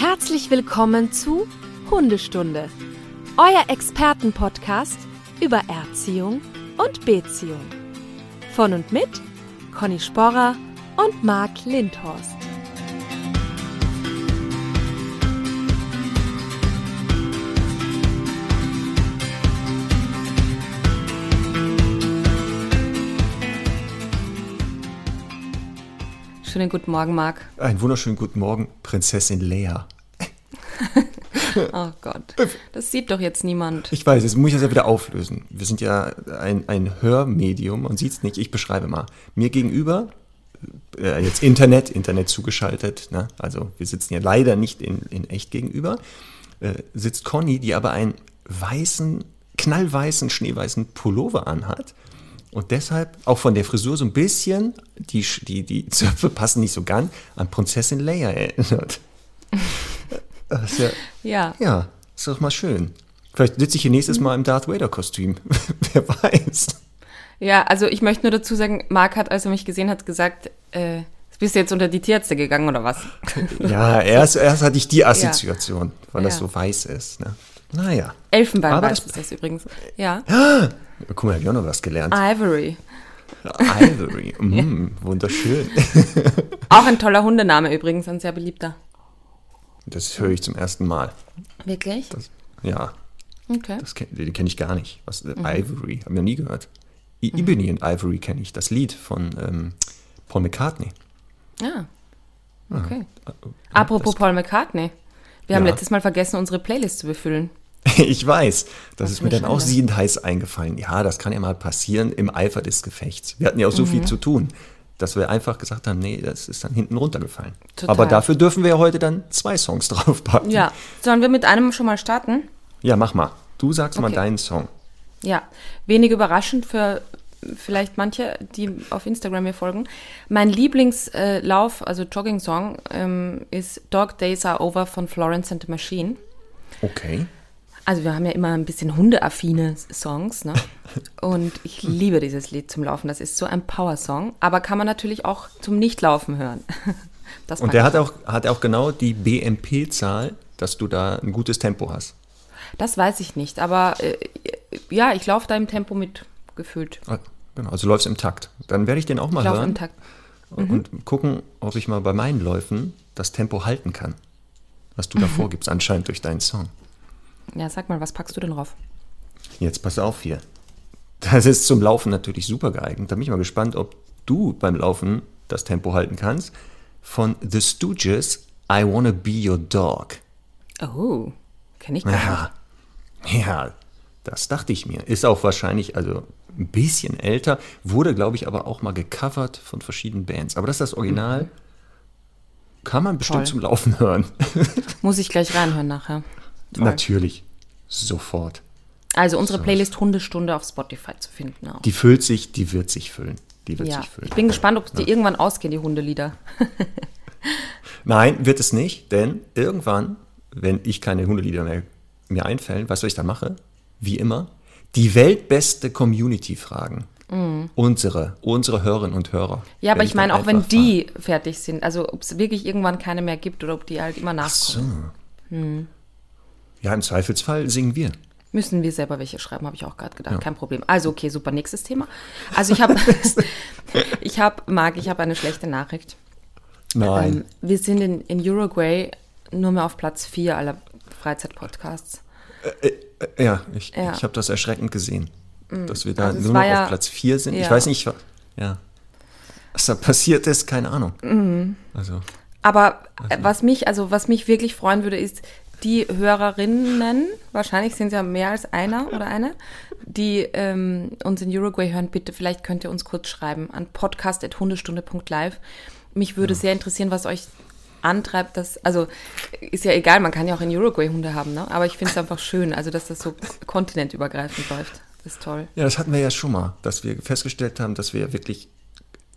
Herzlich willkommen zu Hundestunde, euer Expertenpodcast über Erziehung und Beziehung. Von und mit Conny Sporrer und Marc Lindhorst. Schönen guten Morgen, Marc. Einen wunderschönen guten Morgen, Prinzessin Lea. Oh Gott, das sieht doch jetzt niemand. Ich weiß, jetzt muss ich das ja wieder auflösen. Wir sind ja ein, ein Hörmedium und sieht es nicht. Ich beschreibe mal. Mir gegenüber, äh, jetzt Internet, Internet zugeschaltet, ne? also wir sitzen ja leider nicht in, in echt gegenüber, äh, sitzt Conny, die aber einen weißen, knallweißen, schneeweißen Pullover anhat. Und deshalb auch von der Frisur so ein bisschen, die, die, die Zöpfe passen nicht so ganz, an Prinzessin Leia erinnert. Das ja, Ja, ja, ist doch mal schön. Vielleicht sitze ich hier nächstes Mal im Darth Vader-Kostüm. Wer weiß. ja, also ich möchte nur dazu sagen, Marc hat, als er mich gesehen hat, gesagt, äh, bist du jetzt unter die Tierärzte gegangen oder was? Ja, erst, erst hatte ich die Assoziation, weil das Ja. so weiß ist. Ne? Naja. Elfenbeinweiß das- ist das übrigens. Ja, Guck mal, hab ich auch noch was gelernt. Ivory. Ivory. Mm, wunderschön. Auch ein toller Hundename übrigens, ein sehr beliebter. Das höre ich zum ersten Mal. Wirklich? Das, ja, Okay. das den kenne ich gar nicht. Was, äh, Ivory, habe ich noch nie gehört. I Ebony and Ivory kenne ich, das Lied von ähm, Paul McCartney. Ja. Okay. Ja, Apropos Paul McCartney. Wir haben Ja. letztes Mal vergessen, unsere Playlist zu befüllen. Ich weiß, das Was ist mir dann auch siedend heiß eingefallen. Ja, das kann ja mal passieren im Eifer des Gefechts. Wir hatten ja auch so Mhm. viel zu tun, dass wir einfach gesagt haben, nee, das ist dann hinten runtergefallen. Total. Aber dafür dürfen wir ja heute dann zwei Songs draufpacken. Ja. Sollen wir mit einem schon mal starten? Ja, mach mal. Du sagst mal Okay. deinen Song. Ja, wenig überraschend für vielleicht manche, die auf Instagram mir folgen. Mein Lieblingslauf, also Jogging-Song, ähm, ist Dog Days Are Over von Florence and the Machine. Okay. Also wir haben ja immer ein bisschen hundeaffine Songs, ne? Und ich liebe dieses Lied zum Laufen. Das ist so ein Power-Song, aber kann man natürlich auch zum Nichtlaufen hören. Das Und der hat auch, hat auch genau die BMP-Zahl, dass du da ein gutes Tempo hast. Das weiß ich nicht, aber äh, ja, ich laufe da im Tempo mit gefühlt. Ah, Genau, also läufst im Takt. Dann werde ich den auch mal Ich hören im Takt. und gucken, ob ich mal bei meinen Läufen das Tempo halten kann. Was Mhm. du da vorgibst, anscheinend durch deinen Song. Ja, sag mal, was packst du denn drauf? Jetzt pass auf hier. Das ist zum Laufen natürlich super geeignet. Da bin ich mal gespannt, ob du beim Laufen das Tempo halten kannst. Von The Stooges, I Wanna Be Your Dog. Oh, kenne ich gar nicht. Ja, ja, das dachte ich mir. Ist auch wahrscheinlich, also ein bisschen älter, wurde, glaube ich, aber auch mal gecovert von verschiedenen Bands. Aber das ist das Original. Kann man bestimmt Toll. zum Laufen hören. Muss ich gleich reinhören nachher. Toll. Natürlich. Sofort. Also unsere Playlist Hundestunde auf Spotify zu finden auch. Die füllt sich, die wird sich füllen. Die wird ja. sich füllen. Ich bin gespannt, ob die irgendwann ausgehen, die Hundelieder. Nein, wird es nicht, denn irgendwann, wenn ich keine Hundelieder mehr mir einfällen, weißt du, was ich dann mache? Wie immer, die weltbeste Community fragen. Unsere, unsere Hörerinnen und Hörer. Mhm. Ja, aber ich meine, auch wenn die fertig sind, also ob es wirklich irgendwann keine mehr gibt oder ob die halt immer fragen. So. nachkommen, Ja, im Zweifelsfall singen wir. müssen wir selber welche schreiben, habe ich auch gerade gedacht. Kein Problem. Also okay, super, nächstes Thema. Also ich habe, ich habe, Marc, ich habe eine schlechte Nachricht. Nein. Ähm, wir sind in, in Uruguay nur mehr auf Platz 4 aller Freizeit-Podcasts. Äh, ja, ich, Ja. Ich habe das erschreckend gesehen, dass wir da Also nur noch ja- auf Platz 4 sind. Ich ja. weiß nicht, ja. was da passiert ist, keine Ahnung. Mhm. Also, Aber äh, was mich, also was mich wirklich freuen würde, ist die Hörerinnen, wahrscheinlich sind es ja mehr als einer oder eine, die ähm, uns in Uruguay hören, bitte, vielleicht könnt ihr uns kurz schreiben an podcast.hundestunde.live. Mich würde sehr interessieren, was euch antreibt, dass, also ist ja egal, man kann ja auch in Uruguay Hunde haben, ne? aber ich finde es einfach schön, also dass das so kontinentübergreifend läuft. Das ist toll. ja, das hatten wir ja schon mal, dass wir festgestellt haben, dass wir wirklich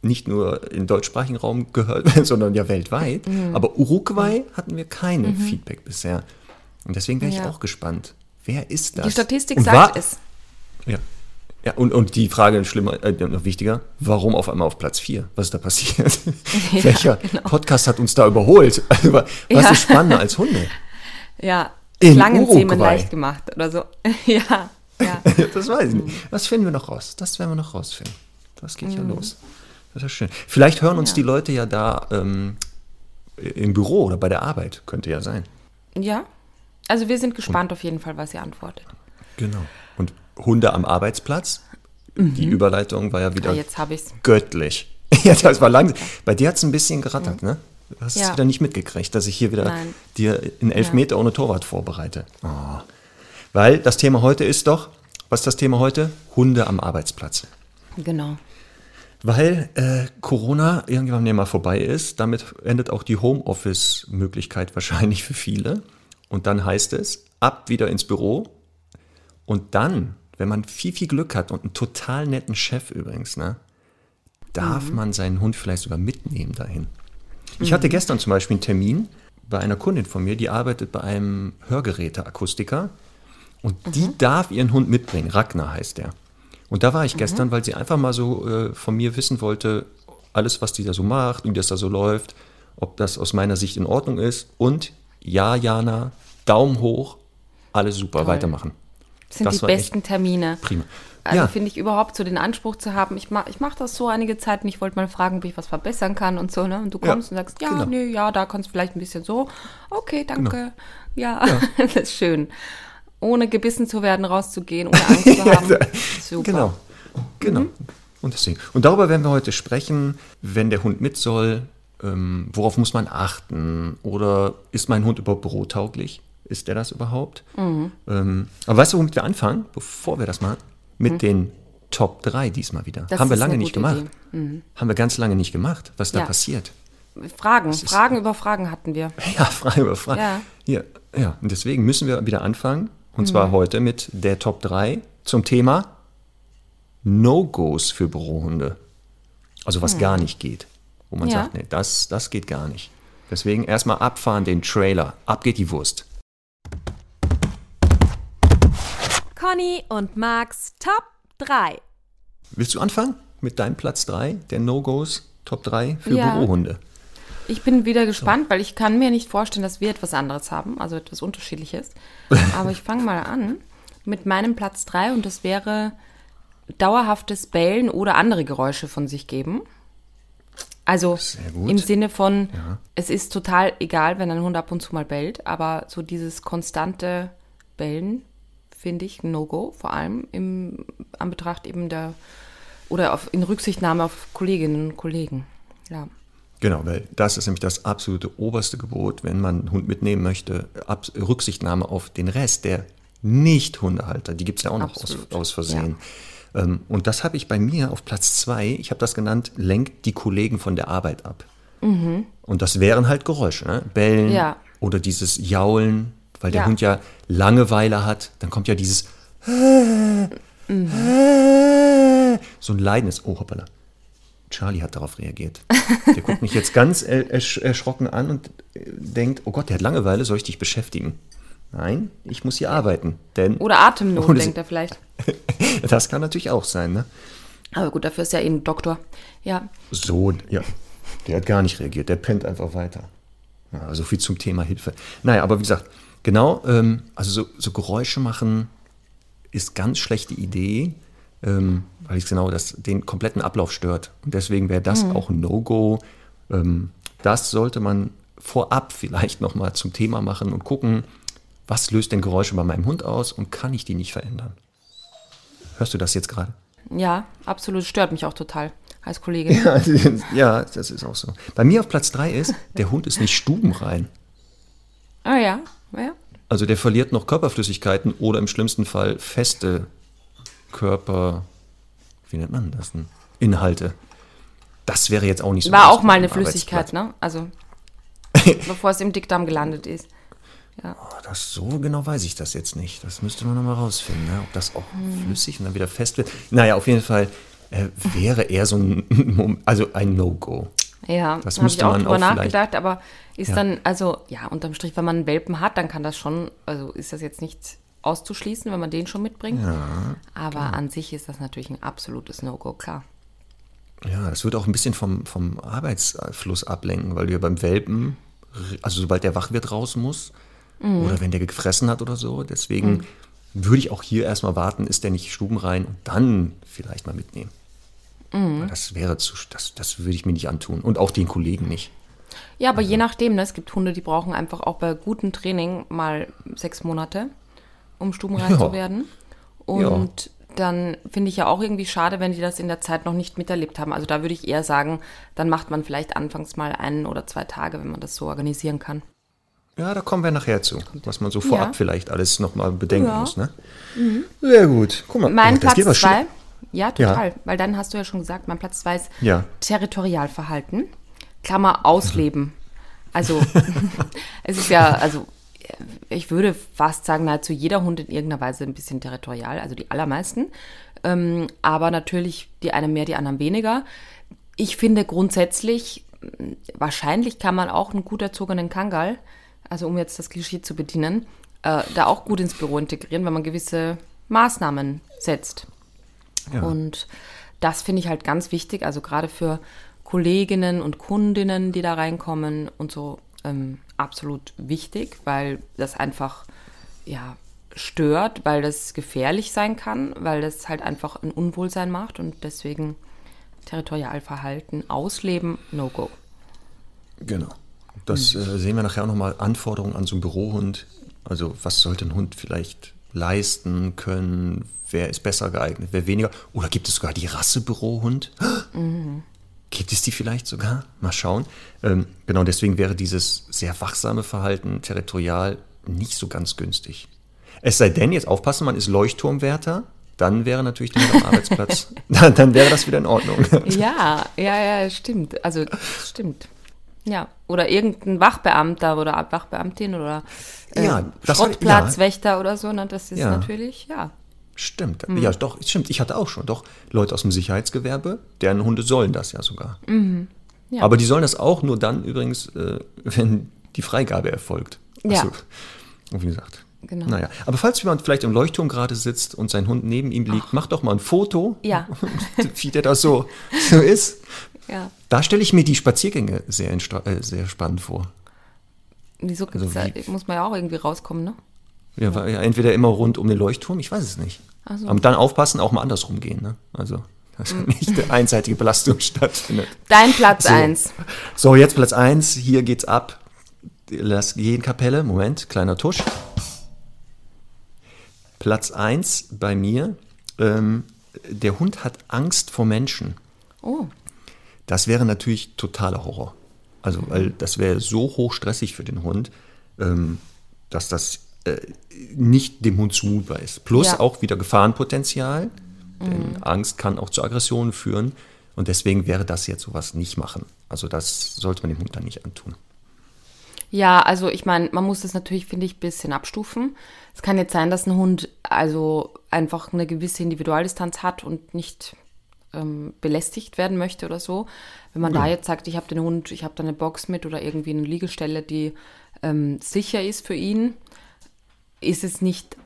nicht nur im deutschsprachigen Raum gehört sondern ja weltweit. Mhm. Aber Uruguay hatten wir kein Feedback bisher. Und deswegen wäre ich Ja. auch gespannt. Wer ist das? Die Statistik Und sagt es. Ja. Ja, und, und die Frage schlimmer, äh, noch wichtiger, warum auf einmal auf Platz 4? Was ist da passiert? Ja, Welcher genau. Podcast hat uns da überholt? Also, was Ja. ist spannender als Hunde? Ja, In Schlangenzähmen Uruguay. leicht gemacht oder so. ja, ja. Das weiß ich Mhm. nicht. Das finden wir noch raus. Das werden wir noch rausfinden. Das geht ja los. Das ist schön. Vielleicht hören uns Ja. die Leute ja da ähm, im Büro oder bei der Arbeit. Könnte ja sein. Ja. Also wir sind gespannt auf jeden Fall, was ihr antwortet. Genau. Und Hunde am Arbeitsplatz. Die Überleitung war ja wieder Ah, jetzt ich's. göttlich. ja, das war langsam. Bei dir hat es ein bisschen gerattert, ne? Du hast es Ja. wieder nicht mitgekriegt, dass ich hier wieder Nein. dir einen Elfmeter ohne Torwart vorbereite. Oh. Weil das Thema heute ist doch, was ist das Thema heute? Hunde am Arbeitsplatz. Genau. Weil äh, Corona irgendwann ja mal vorbei ist, damit endet auch die Homeoffice-Möglichkeit wahrscheinlich für viele. Und dann heißt es, ab wieder ins Büro. Und dann, wenn man viel, viel Glück hat und einen total netten Chef übrigens, ne, darf man seinen Hund vielleicht sogar mitnehmen dahin. Ich hatte gestern zum Beispiel einen Termin bei einer Kundin von mir, die arbeitet bei einem Hörgeräteakustiker. Und die darf ihren Hund mitbringen. Ragnar heißt der. Und da war ich gestern, weil sie einfach mal so äh, von mir wissen wollte, alles, was die da so macht, wie das da so läuft, ob das aus meiner Sicht in Ordnung ist. Und ja, Jana, Daumen hoch, alles super, Toll. weitermachen. Das sind Das die besten Termine. Prima. Also ja, finde ich überhaupt so den Anspruch zu haben, ich mache ich mach das so einige Zeit und ich wollte mal fragen, ob ich was verbessern kann und so, ne? Und du Ja, kommst und sagst, ja, genau. nee, ja, da kannst du vielleicht ein bisschen so. Okay, danke. Ja, das ist schön. Ohne gebissen zu werden, rauszugehen, ohne Angst zu haben. Super. Genau. Genau. Und deswegen. Und darüber werden wir heute sprechen, wenn der Hund mit soll, ähm, worauf muss man achten? Oder ist mein Hund überhaupt bürotauglich? Ist der das überhaupt? Ähm, aber weißt du, womit wir anfangen, bevor wir das machen? Mit den Top 3 diesmal wieder. Das Haben wir lange nicht gemacht. Haben wir ganz lange nicht gemacht, was da Ja. passiert. Fragen, Fragen über Fragen hatten wir. Ja, Frage über Frage. Ja. Ja, ja. Und deswegen müssen wir wieder anfangen. Und zwar heute mit der Top 3 zum Thema No-Gos für Bürohunde. Also was gar nicht geht. Wo man Ja. sagt, nee, das, das geht gar nicht. Deswegen erstmal abfahren den Trailer. Ab geht die Wurst. Conny und Max Top 3. Willst du anfangen mit deinem Platz 3, der No-Gos Top 3 für Ja. Bürohunde? Ich bin wieder gespannt, weil ich kann mir nicht vorstellen, dass wir etwas anderes haben, also etwas Unterschiedliches. Aber ich fange mal an mit meinem Platz 3 und das wäre dauerhaftes Bellen oder andere Geräusche von sich geben. Also im Sinne von, Ja. es ist total egal, wenn ein Hund ab und zu mal bellt, aber so dieses konstante Bellen finde ich No-Go, vor allem im Anbetracht eben der, oder auf, in Rücksichtnahme auf Kolleginnen und Kollegen. Ja. Genau, weil das ist nämlich das absolute oberste Gebot, wenn man einen Hund mitnehmen möchte, Ab Rücksichtnahme auf den Rest der Nicht-Hundehalter. Die gibt es ja auch noch aus, aus Versehen. Ähm, und das habe ich bei mir auf Platz zwei, ich habe das genannt, lenkt die Kollegen von der Arbeit ab. Und das wären halt Geräusche, ne? Bellen Mhm. Ja. oder dieses Jaulen, weil der Ja. Hund ja Langeweile hat. Dann kommt ja dieses so ein Leidnis. Oh, hoppala. Charlie hat darauf reagiert. Der guckt mich jetzt ganz er ersch erschrocken an und äh, denkt, oh Gott, der hat Langeweile, soll ich dich beschäftigen? Nein, ich muss hier arbeiten. Denn Oder Atemnot, Ohne- denkt er vielleicht. das kann natürlich auch sein, ne? Aber gut, dafür ist er eh ein Doktor. Ja, So, ja. Der hat gar nicht reagiert, der pennt einfach weiter. Ja, so viel zum Thema Hilfe. Naja, aber wie gesagt, genau, ähm, also so, so Geräusche machen ist ganz schlechte Idee, ähm, weil es genau das, den kompletten Ablauf stört. Und deswegen wäre das auch ein No-Go. Ähm, das sollte man vorab vielleicht nochmal zum Thema machen und gucken, was löst denn Geräusche bei meinem Hund aus und kann ich die nicht verändern? Hörst du das jetzt gerade? ja, absolut. Stört mich auch total als Kollegin. Ja, ja, das ist auch so. Bei mir auf Platz 3 ist, der Hund ist nicht stubenrein. Ah ja, ja. Also der verliert noch Körperflüssigkeiten oder im schlimmsten Fall feste Körper, wie nennt man das denn? Inhalte. Das wäre jetzt auch nicht so. War auch mal eine Flüssigkeit, ne? Also, bevor es im Dickdarm gelandet ist. Ja. Oh, das, so genau weiß ich das jetzt nicht. Das müsste man nochmal rausfinden, ne? ob das auch Hm. flüssig und dann wieder fest wird. Naja, auf jeden Fall äh, wäre eher so ein, also ein No-Go. Ja, Das da habe ich müsste auch man drüber auch nachgedacht, aber ist Ja. dann, also ja, unterm Strich, wenn man einen Welpen hat, dann kann das schon, also ist das jetzt nicht auszuschließen, wenn man den schon mitbringt. Ja, Aber an sich ist das natürlich ein absolutes No-Go, klar. Ja, das wird auch ein bisschen vom, vom Arbeitsfluss ablenken, weil du ja beim Welpen, also sobald der wach wird, raus muss. Oder wenn der gefressen hat oder so. Deswegen würde ich auch hier erstmal warten, ist der nicht stubenrein und dann vielleicht mal mitnehmen. Weil Das wäre zu, das, das würde ich mir nicht antun. Und auch den Kollegen nicht. Ja, aber je nachdem, ne? es gibt Hunde, die brauchen einfach auch bei gutem Training mal sechs Monate, um stubenrein Ja. zu werden. Und dann finde ich ja auch irgendwie schade, wenn die das in der Zeit noch nicht miterlebt haben. Also da würde ich eher sagen, dann macht man vielleicht anfangs mal einen oder zwei Tage, wenn man das so organisieren kann. Ja, da kommen wir nachher zu, was man so vorab Ja. vielleicht alles nochmal bedenken Ja. muss. Ne? Sehr gut. Guck mal, Mein geht Platz schnell. zwei, ja, total, weil dann hast du ja schon gesagt, mein Platz zwei ist Ja. Territorialverhalten, Klammer ausleben. Also es ist ja, also ich würde fast sagen, nahezu jeder Hund in irgendeiner Weise ein bisschen territorial, also die allermeisten. Ähm, aber natürlich die einen mehr, die anderen weniger. Ich finde grundsätzlich, wahrscheinlich kann man auch einen gut erzogenen Kangal, also um jetzt das Klischee zu bedienen, äh, da auch gut ins Büro integrieren, wenn man gewisse Maßnahmen setzt. Ja. Und das finde ich halt ganz wichtig, also gerade für Kolleginnen und Kundinnen, die da reinkommen und so, ähm, absolut wichtig, weil das einfach, ja, stört, weil das gefährlich sein kann, weil das halt einfach ein Unwohlsein macht und deswegen Territorialverhalten ausleben, No-Go. Genau. Das äh, sehen wir nachher auch nochmal. Anforderungen an so einen Bürohund. Also was sollte ein Hund vielleicht leisten können? Wer ist besser geeignet? Wer weniger? Oder gibt es sogar die Rasse Bürohund? Gibt es die vielleicht sogar? Mal schauen. Ähm, genau deswegen wäre dieses sehr wachsame Verhalten territorial nicht so ganz günstig. Es sei denn, jetzt aufpassen, man ist Leuchtturmwärter, dann wäre natürlich der Arbeitsplatz, dann, dann wäre das wieder in Ordnung. Ja, ja, ja, stimmt. Also stimmt. Ja, oder irgendein Wachbeamter oder Wachbeamtin oder äh, Ja, Schrottplatzwächter oder so, ne? das ist Ja. natürlich, ja. Stimmt, ja doch, stimmt. Ich hatte auch schon doch Leute aus dem Sicherheitsgewerbe, deren Hunde sollen das ja sogar. Mhm. Ja. Aber die sollen das auch nur dann übrigens, äh, wenn die Freigabe erfolgt. Ja. Also, wie gesagt. Genau. Naja, aber falls jemand vielleicht im Leuchtturm gerade sitzt und sein Hund neben ihm liegt, mach doch mal ein Foto, Ja. wie der da so, so ist. Ja. Da stelle ich mir die Spaziergänge sehr, äh, sehr spannend vor. Wieso Also da, muss man ja auch irgendwie rauskommen, ne? Ja, war ja entweder immer rund um den Leuchtturm, ich weiß es nicht. Ach so. Aber dann aufpassen, auch mal andersrum gehen. Ne? Also, dass Mhm. nicht eine einseitige Belastung stattfindet. Dein Platz So. eins. So, jetzt Platz 1, hier geht's ab. Lass gehen, Kapelle. Moment, kleiner Tusch. Platz 1 bei mir. Ähm, der Hund hat Angst vor Menschen. Oh, Das wäre natürlich totaler Horror. Also, weil das wäre so hochstressig für den Hund, ähm, dass das äh, nicht dem Hund zumutbar ist. Plus Ja. auch wieder Gefahrenpotenzial, denn Angst kann auch zu Aggressionen führen. Und deswegen wäre das jetzt sowas nicht machen. Also, das sollte man dem Hund dann nicht antun. Ja, also ich meine, man muss das natürlich, finde ich, ein bisschen abstufen. Es kann jetzt sein, dass ein Hund also einfach eine gewisse Individualdistanz hat und nicht ähm, belästigt werden möchte oder so. Wenn man da jetzt sagt, ich habe den Hund, ich habe da eine Box mit oder irgendwie eine Liegestelle, die ähm, sicher ist für ihn, ist es nicht,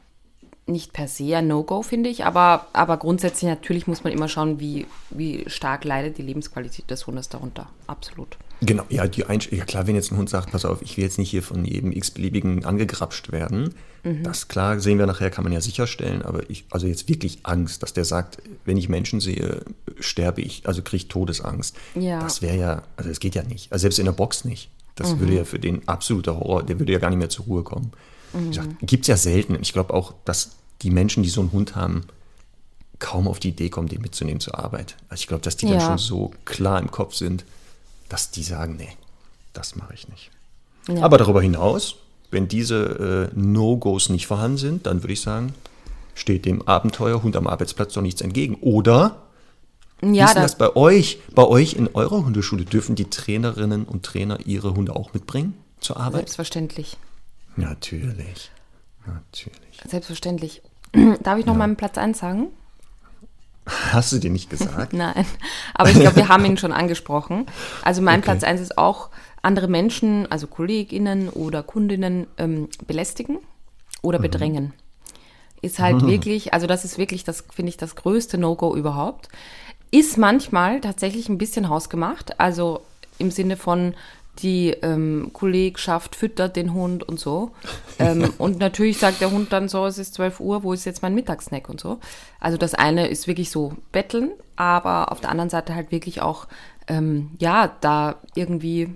nicht per se ein No-Go, finde ich. Aber, aber grundsätzlich natürlich muss man immer schauen, wie, wie stark leidet die Lebensqualität des Hundes darunter. Absolut. Genau, ja, die Einsch ja klar, wenn jetzt ein Hund sagt, pass auf, ich will jetzt nicht hier von jedem x-beliebigen angegrapscht werden, das klar, sehen wir nachher, kann man ja sicherstellen, aber ich, also jetzt wirklich Angst, dass der sagt, wenn ich Menschen sehe, sterbe ich, also kriege ich Todesangst. Ja. Das wäre ja, also das geht ja nicht, also selbst in der Box nicht. Das würde ja für den absoluter Horror, der würde ja gar nicht mehr zur Ruhe kommen. Gibt es ja selten. Ich glaube auch, dass die Menschen, die so einen Hund haben, kaum auf die Idee kommen, den mitzunehmen zur Arbeit. Also ich glaube, dass die dann Ja. schon so klar im Kopf sind, dass die sagen, nee, das mache ich nicht. Ja. Aber darüber hinaus, wenn diese äh, No-Gos nicht vorhanden sind, dann würde ich sagen, steht dem Abenteuer Hund am Arbeitsplatz doch nichts entgegen. Oder Ja, ist das bei euch? Bei euch in eurer Hundeschule dürfen die Trainerinnen und Trainer ihre Hunde auch mitbringen zur Arbeit? selbstverständlich. Natürlich. Natürlich. Selbstverständlich. Darf ich noch meinen Platz 1 sagen? Hast du dir nicht gesagt? Nein. Aber ich glaube, wir haben ihn schon angesprochen. Also mein Okay. Platz 1 ist auch andere Menschen, also KollegInnen oder Kundinnen ähm, belästigen oder bedrängen. ist halt wirklich, also das ist wirklich, das finde ich, das größte No-Go überhaupt. Ist manchmal tatsächlich ein bisschen hausgemacht, also im Sinne von, die ähm, Kollegschaft füttert den Hund und so. Ähm, und natürlich sagt der Hund dann so, es ist 12 Uhr, wo ist jetzt mein Mittagssnack und so. Also das eine ist wirklich so betteln, aber auf der anderen Seite halt wirklich auch, ähm, ja, da irgendwie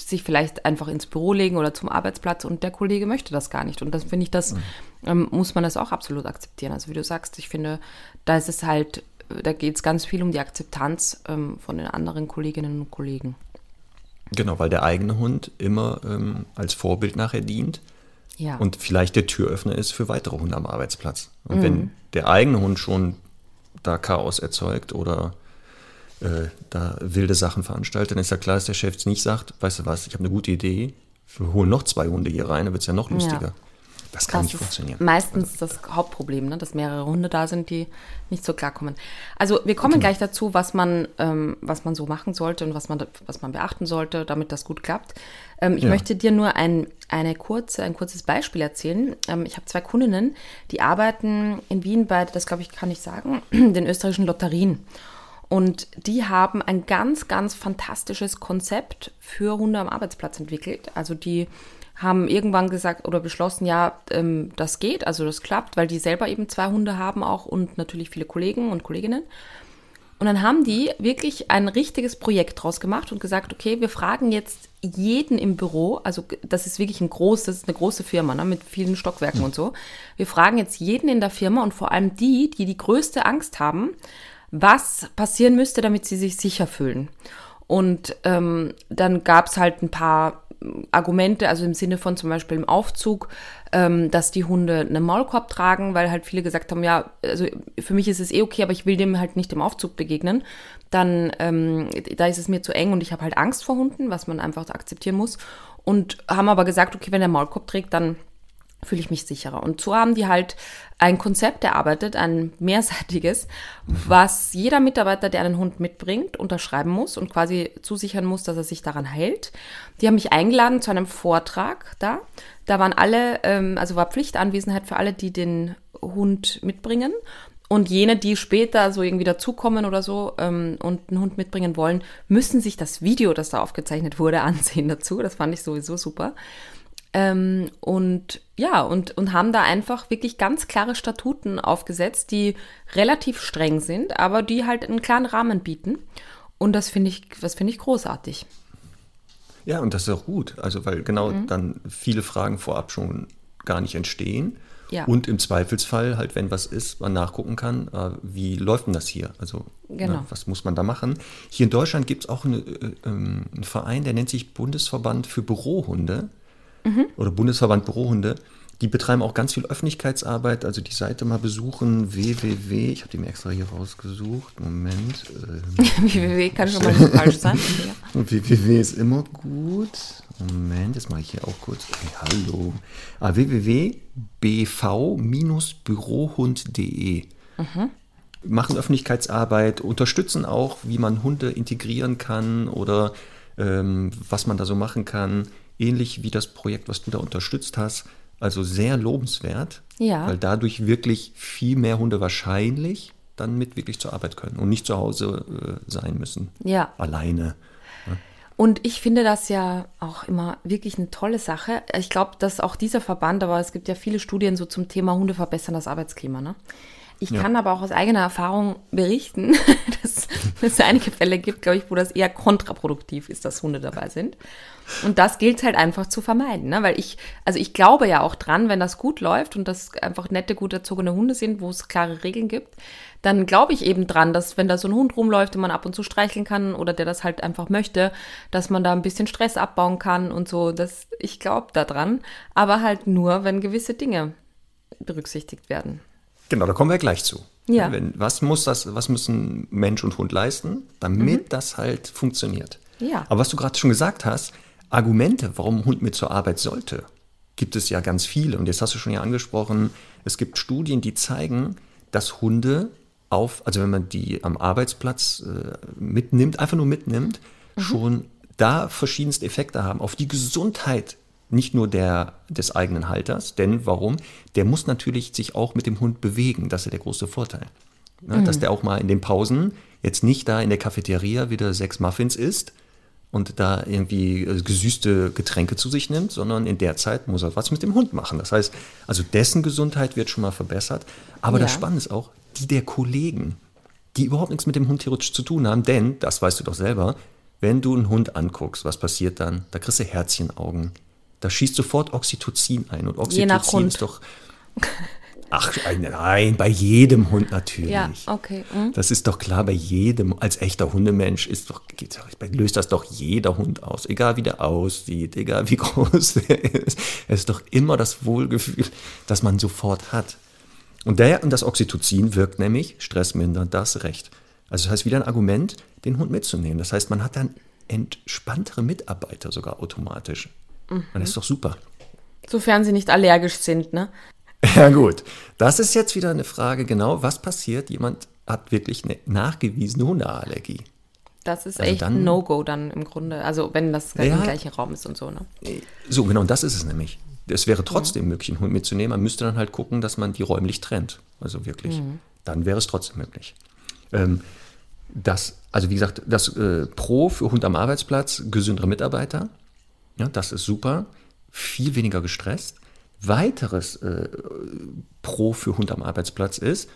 sich vielleicht einfach ins Büro legen oder zum Arbeitsplatz und der Kollege möchte das gar nicht. Und das finde ich, das ähm, muss man das auch absolut akzeptieren. Also wie du sagst, ich finde, da ist es halt, da geht es ganz viel um die Akzeptanz ähm, von den anderen Kolleginnen und Kollegen. Genau, weil der eigene Hund immer ähm, als Vorbild nachher dient Ja. und vielleicht der Türöffner ist für weitere Hunde am Arbeitsplatz. Und wenn der eigene Hund schon da Chaos erzeugt oder äh, da wilde Sachen veranstaltet, dann ist ja klar, dass der Chef jetzt nicht sagt, weißt du was, ich habe eine gute Idee, wir holen noch zwei Hunde hier rein, dann wird es ja noch lustiger. Das kann nicht ist funktionieren. meistens das Hauptproblem, ne? dass mehrere Hunde da sind, die nicht so klarkommen. Also wir kommen gleich dazu, was man, ähm, was man so machen sollte und was man, was man beachten sollte, damit das gut klappt. Ähm, ich Ja. möchte dir nur ein, eine kurze, ein kurzes Beispiel erzählen. Ähm, ich habe zwei Kundinnen, die arbeiten in Wien bei, das glaube ich, kann ich sagen, den österreichischen Lotterien. Und die haben ein ganz, ganz fantastisches Konzept für Hunde am Arbeitsplatz entwickelt. Also die haben irgendwann gesagt oder beschlossen, ja, ähm, das geht, also das klappt, weil die selber eben zwei Hunde haben auch und natürlich viele Kollegen und Kolleginnen. Und dann haben die wirklich ein richtiges Projekt draus gemacht und gesagt, okay, wir fragen jetzt jeden im Büro, also das ist wirklich ein großes, das ist eine große Firma ne, mit vielen Stockwerken und so. Wir fragen jetzt jeden in der Firma und vor allem die, die die größte Angst haben, was passieren müsste, damit sie sich sicher fühlen. Und ähm, dann gab es halt ein paar Argumente, also im Sinne von zum Beispiel im Aufzug, ähm, dass die Hunde einen Maulkorb tragen, weil halt viele gesagt haben, ja, also für mich ist es eh okay, aber ich will dem halt nicht im Aufzug begegnen. Dann, ähm, da ist es mir zu eng und ich habe halt Angst vor Hunden, was man einfach akzeptieren muss. Und haben aber gesagt, okay, wenn der Maulkorb trägt, dann fühle ich mich sicherer. Und so haben die halt ein Konzept erarbeitet, ein mehrseitiges, was jeder Mitarbeiter, der einen Hund mitbringt, unterschreiben muss und quasi zusichern muss, dass er sich daran hält. Die haben mich eingeladen zu einem Vortrag da. Da waren alle, ähm, also war Pflichtanwesenheit für alle, die den Hund mitbringen. Und jene, die später so irgendwie dazukommen oder so ähm, und einen Hund mitbringen wollen, müssen sich das Video, das da aufgezeichnet wurde, ansehen dazu. Das fand ich sowieso super. Ähm, und ja, und, und haben da einfach wirklich ganz klare Statuten aufgesetzt, die relativ streng sind, aber die halt einen klaren Rahmen bieten. Und das finde ich, das finde ich großartig. Ja, und das ist auch gut. Also, weil genau dann viele Fragen vorab schon gar nicht entstehen. Ja. Und im Zweifelsfall, halt, wenn was ist, man nachgucken kann, äh, wie läuft denn das hier? Also, Genau. ne, was muss man da machen? Hier in Deutschland gibt es auch eine, äh, ähm, einen Verein, der nennt sich Bundesverband für Bürohunde oder Bundesverband Bürohunde. Die betreiben auch ganz viel Öffentlichkeitsarbeit. Also die Seite mal besuchen, www, ich habe die mir extra hier rausgesucht. Moment. ähm, www kann schon mal falsch sein. Ja. www ist immer gut. Moment, jetzt mache ich hier auch kurz. Hey, hallo. Ah, www.bv-bürohund.de Machen Öffentlichkeitsarbeit, unterstützen auch, wie man Hunde integrieren kann oder ähm, was man da so machen kann. Ähnlich wie das Projekt, was du da unterstützt hast. Also sehr lobenswert, Ja. weil dadurch wirklich viel mehr Hunde wahrscheinlich dann mit wirklich zur Arbeit können und nicht zu Hause äh, sein müssen. Ja. Alleine. Und ich finde das ja auch immer wirklich eine tolle Sache. Ich glaube, dass auch dieser Verband, aber es gibt ja viele Studien so zum Thema Hunde verbessern das Arbeitsklima. Ne? Ich Ja. kann aber auch aus eigener Erfahrung berichten, dass es einige Fälle gibt, glaube ich, wo das eher kontraproduktiv ist, dass Hunde dabei sind. Und das gilt halt einfach zu vermeiden, ne? weil ich, also ich glaube ja auch dran, wenn das gut läuft und das einfach nette, gut erzogene Hunde sind, wo es klare Regeln gibt, dann glaube ich eben dran, dass wenn da so ein Hund rumläuft, den man ab und zu streicheln kann oder der das halt einfach möchte, dass man da ein bisschen Stress abbauen kann und so. Das, ich glaube da dran, aber halt nur, wenn gewisse Dinge berücksichtigt werden. Genau, da kommen wir gleich zu. Ja. Wenn, was, muss das, was müssen Mensch und Hund leisten, damit das halt funktioniert? Mhm. Ja. Aber was du gerade schon gesagt hast, Argumente, warum ein Hund mit zur Arbeit sollte, gibt es ja ganz viele. Und jetzt hast du schon ja angesprochen, es gibt Studien, die zeigen, dass Hunde auf, also wenn man die am Arbeitsplatz äh, mitnimmt, einfach nur mitnimmt, Mhm. schon da verschiedenste Effekte haben auf die Gesundheit Nicht nur der des eigenen Halters, denn warum? Der muss natürlich sich auch mit dem Hund bewegen. Das ist ja der große Vorteil. Ne? Dass der auch mal in den Pausen jetzt nicht da in der Cafeteria wieder sechs Muffins isst und da irgendwie äh, gesüßte Getränke zu sich nimmt, sondern in der Zeit muss er was mit dem Hund machen. Das heißt, also dessen Gesundheit wird schon mal verbessert. Aber Ja. das Spannende ist auch, die der Kollegen, die überhaupt nichts mit dem Hund theoretisch zu tun haben, denn, das weißt du doch selber, wenn du einen Hund anguckst, was passiert dann? Da kriegst du Herzchenaugen. Da schießt sofort Oxytocin ein. Und Oxytocin Je nach Hund. ist doch. Ach, nein, bei jedem Hund natürlich. Ja, okay. hm. Das ist doch klar, bei jedem, als echter Hundemensch ist doch, löst das doch jeder Hund aus, egal wie der aussieht, egal wie groß der ist. Es ist doch immer das Wohlgefühl, das man sofort hat. Und, der, und das Oxytocin wirkt nämlich stressmindernd, das recht. Also das heißt wieder ein Argument, den Hund mitzunehmen. Das heißt, man hat dann entspanntere Mitarbeiter sogar automatisch. Und das ist doch super. Sofern sie nicht allergisch sind, ne? Ja gut, das ist jetzt wieder eine Frage, genau, was passiert? Jemand hat wirklich eine nachgewiesene Hundeallergie. Das ist Also echt ein No-Go dann im Grunde. Also wenn das Ja. im gleichen Raum ist und so, ne? So, genau, und das ist es nämlich. Es wäre trotzdem möglich, einen Hund mitzunehmen. Man müsste dann halt gucken, dass man die räumlich trennt. Also wirklich. Dann wäre es trotzdem möglich. Ähm, das, also wie gesagt, das äh, Pro für Hund am Arbeitsplatz, gesündere Mitarbeiter. Ja, das ist super. Viel weniger gestresst. Weiteres äh, Pro für Hund am Arbeitsplatz ist,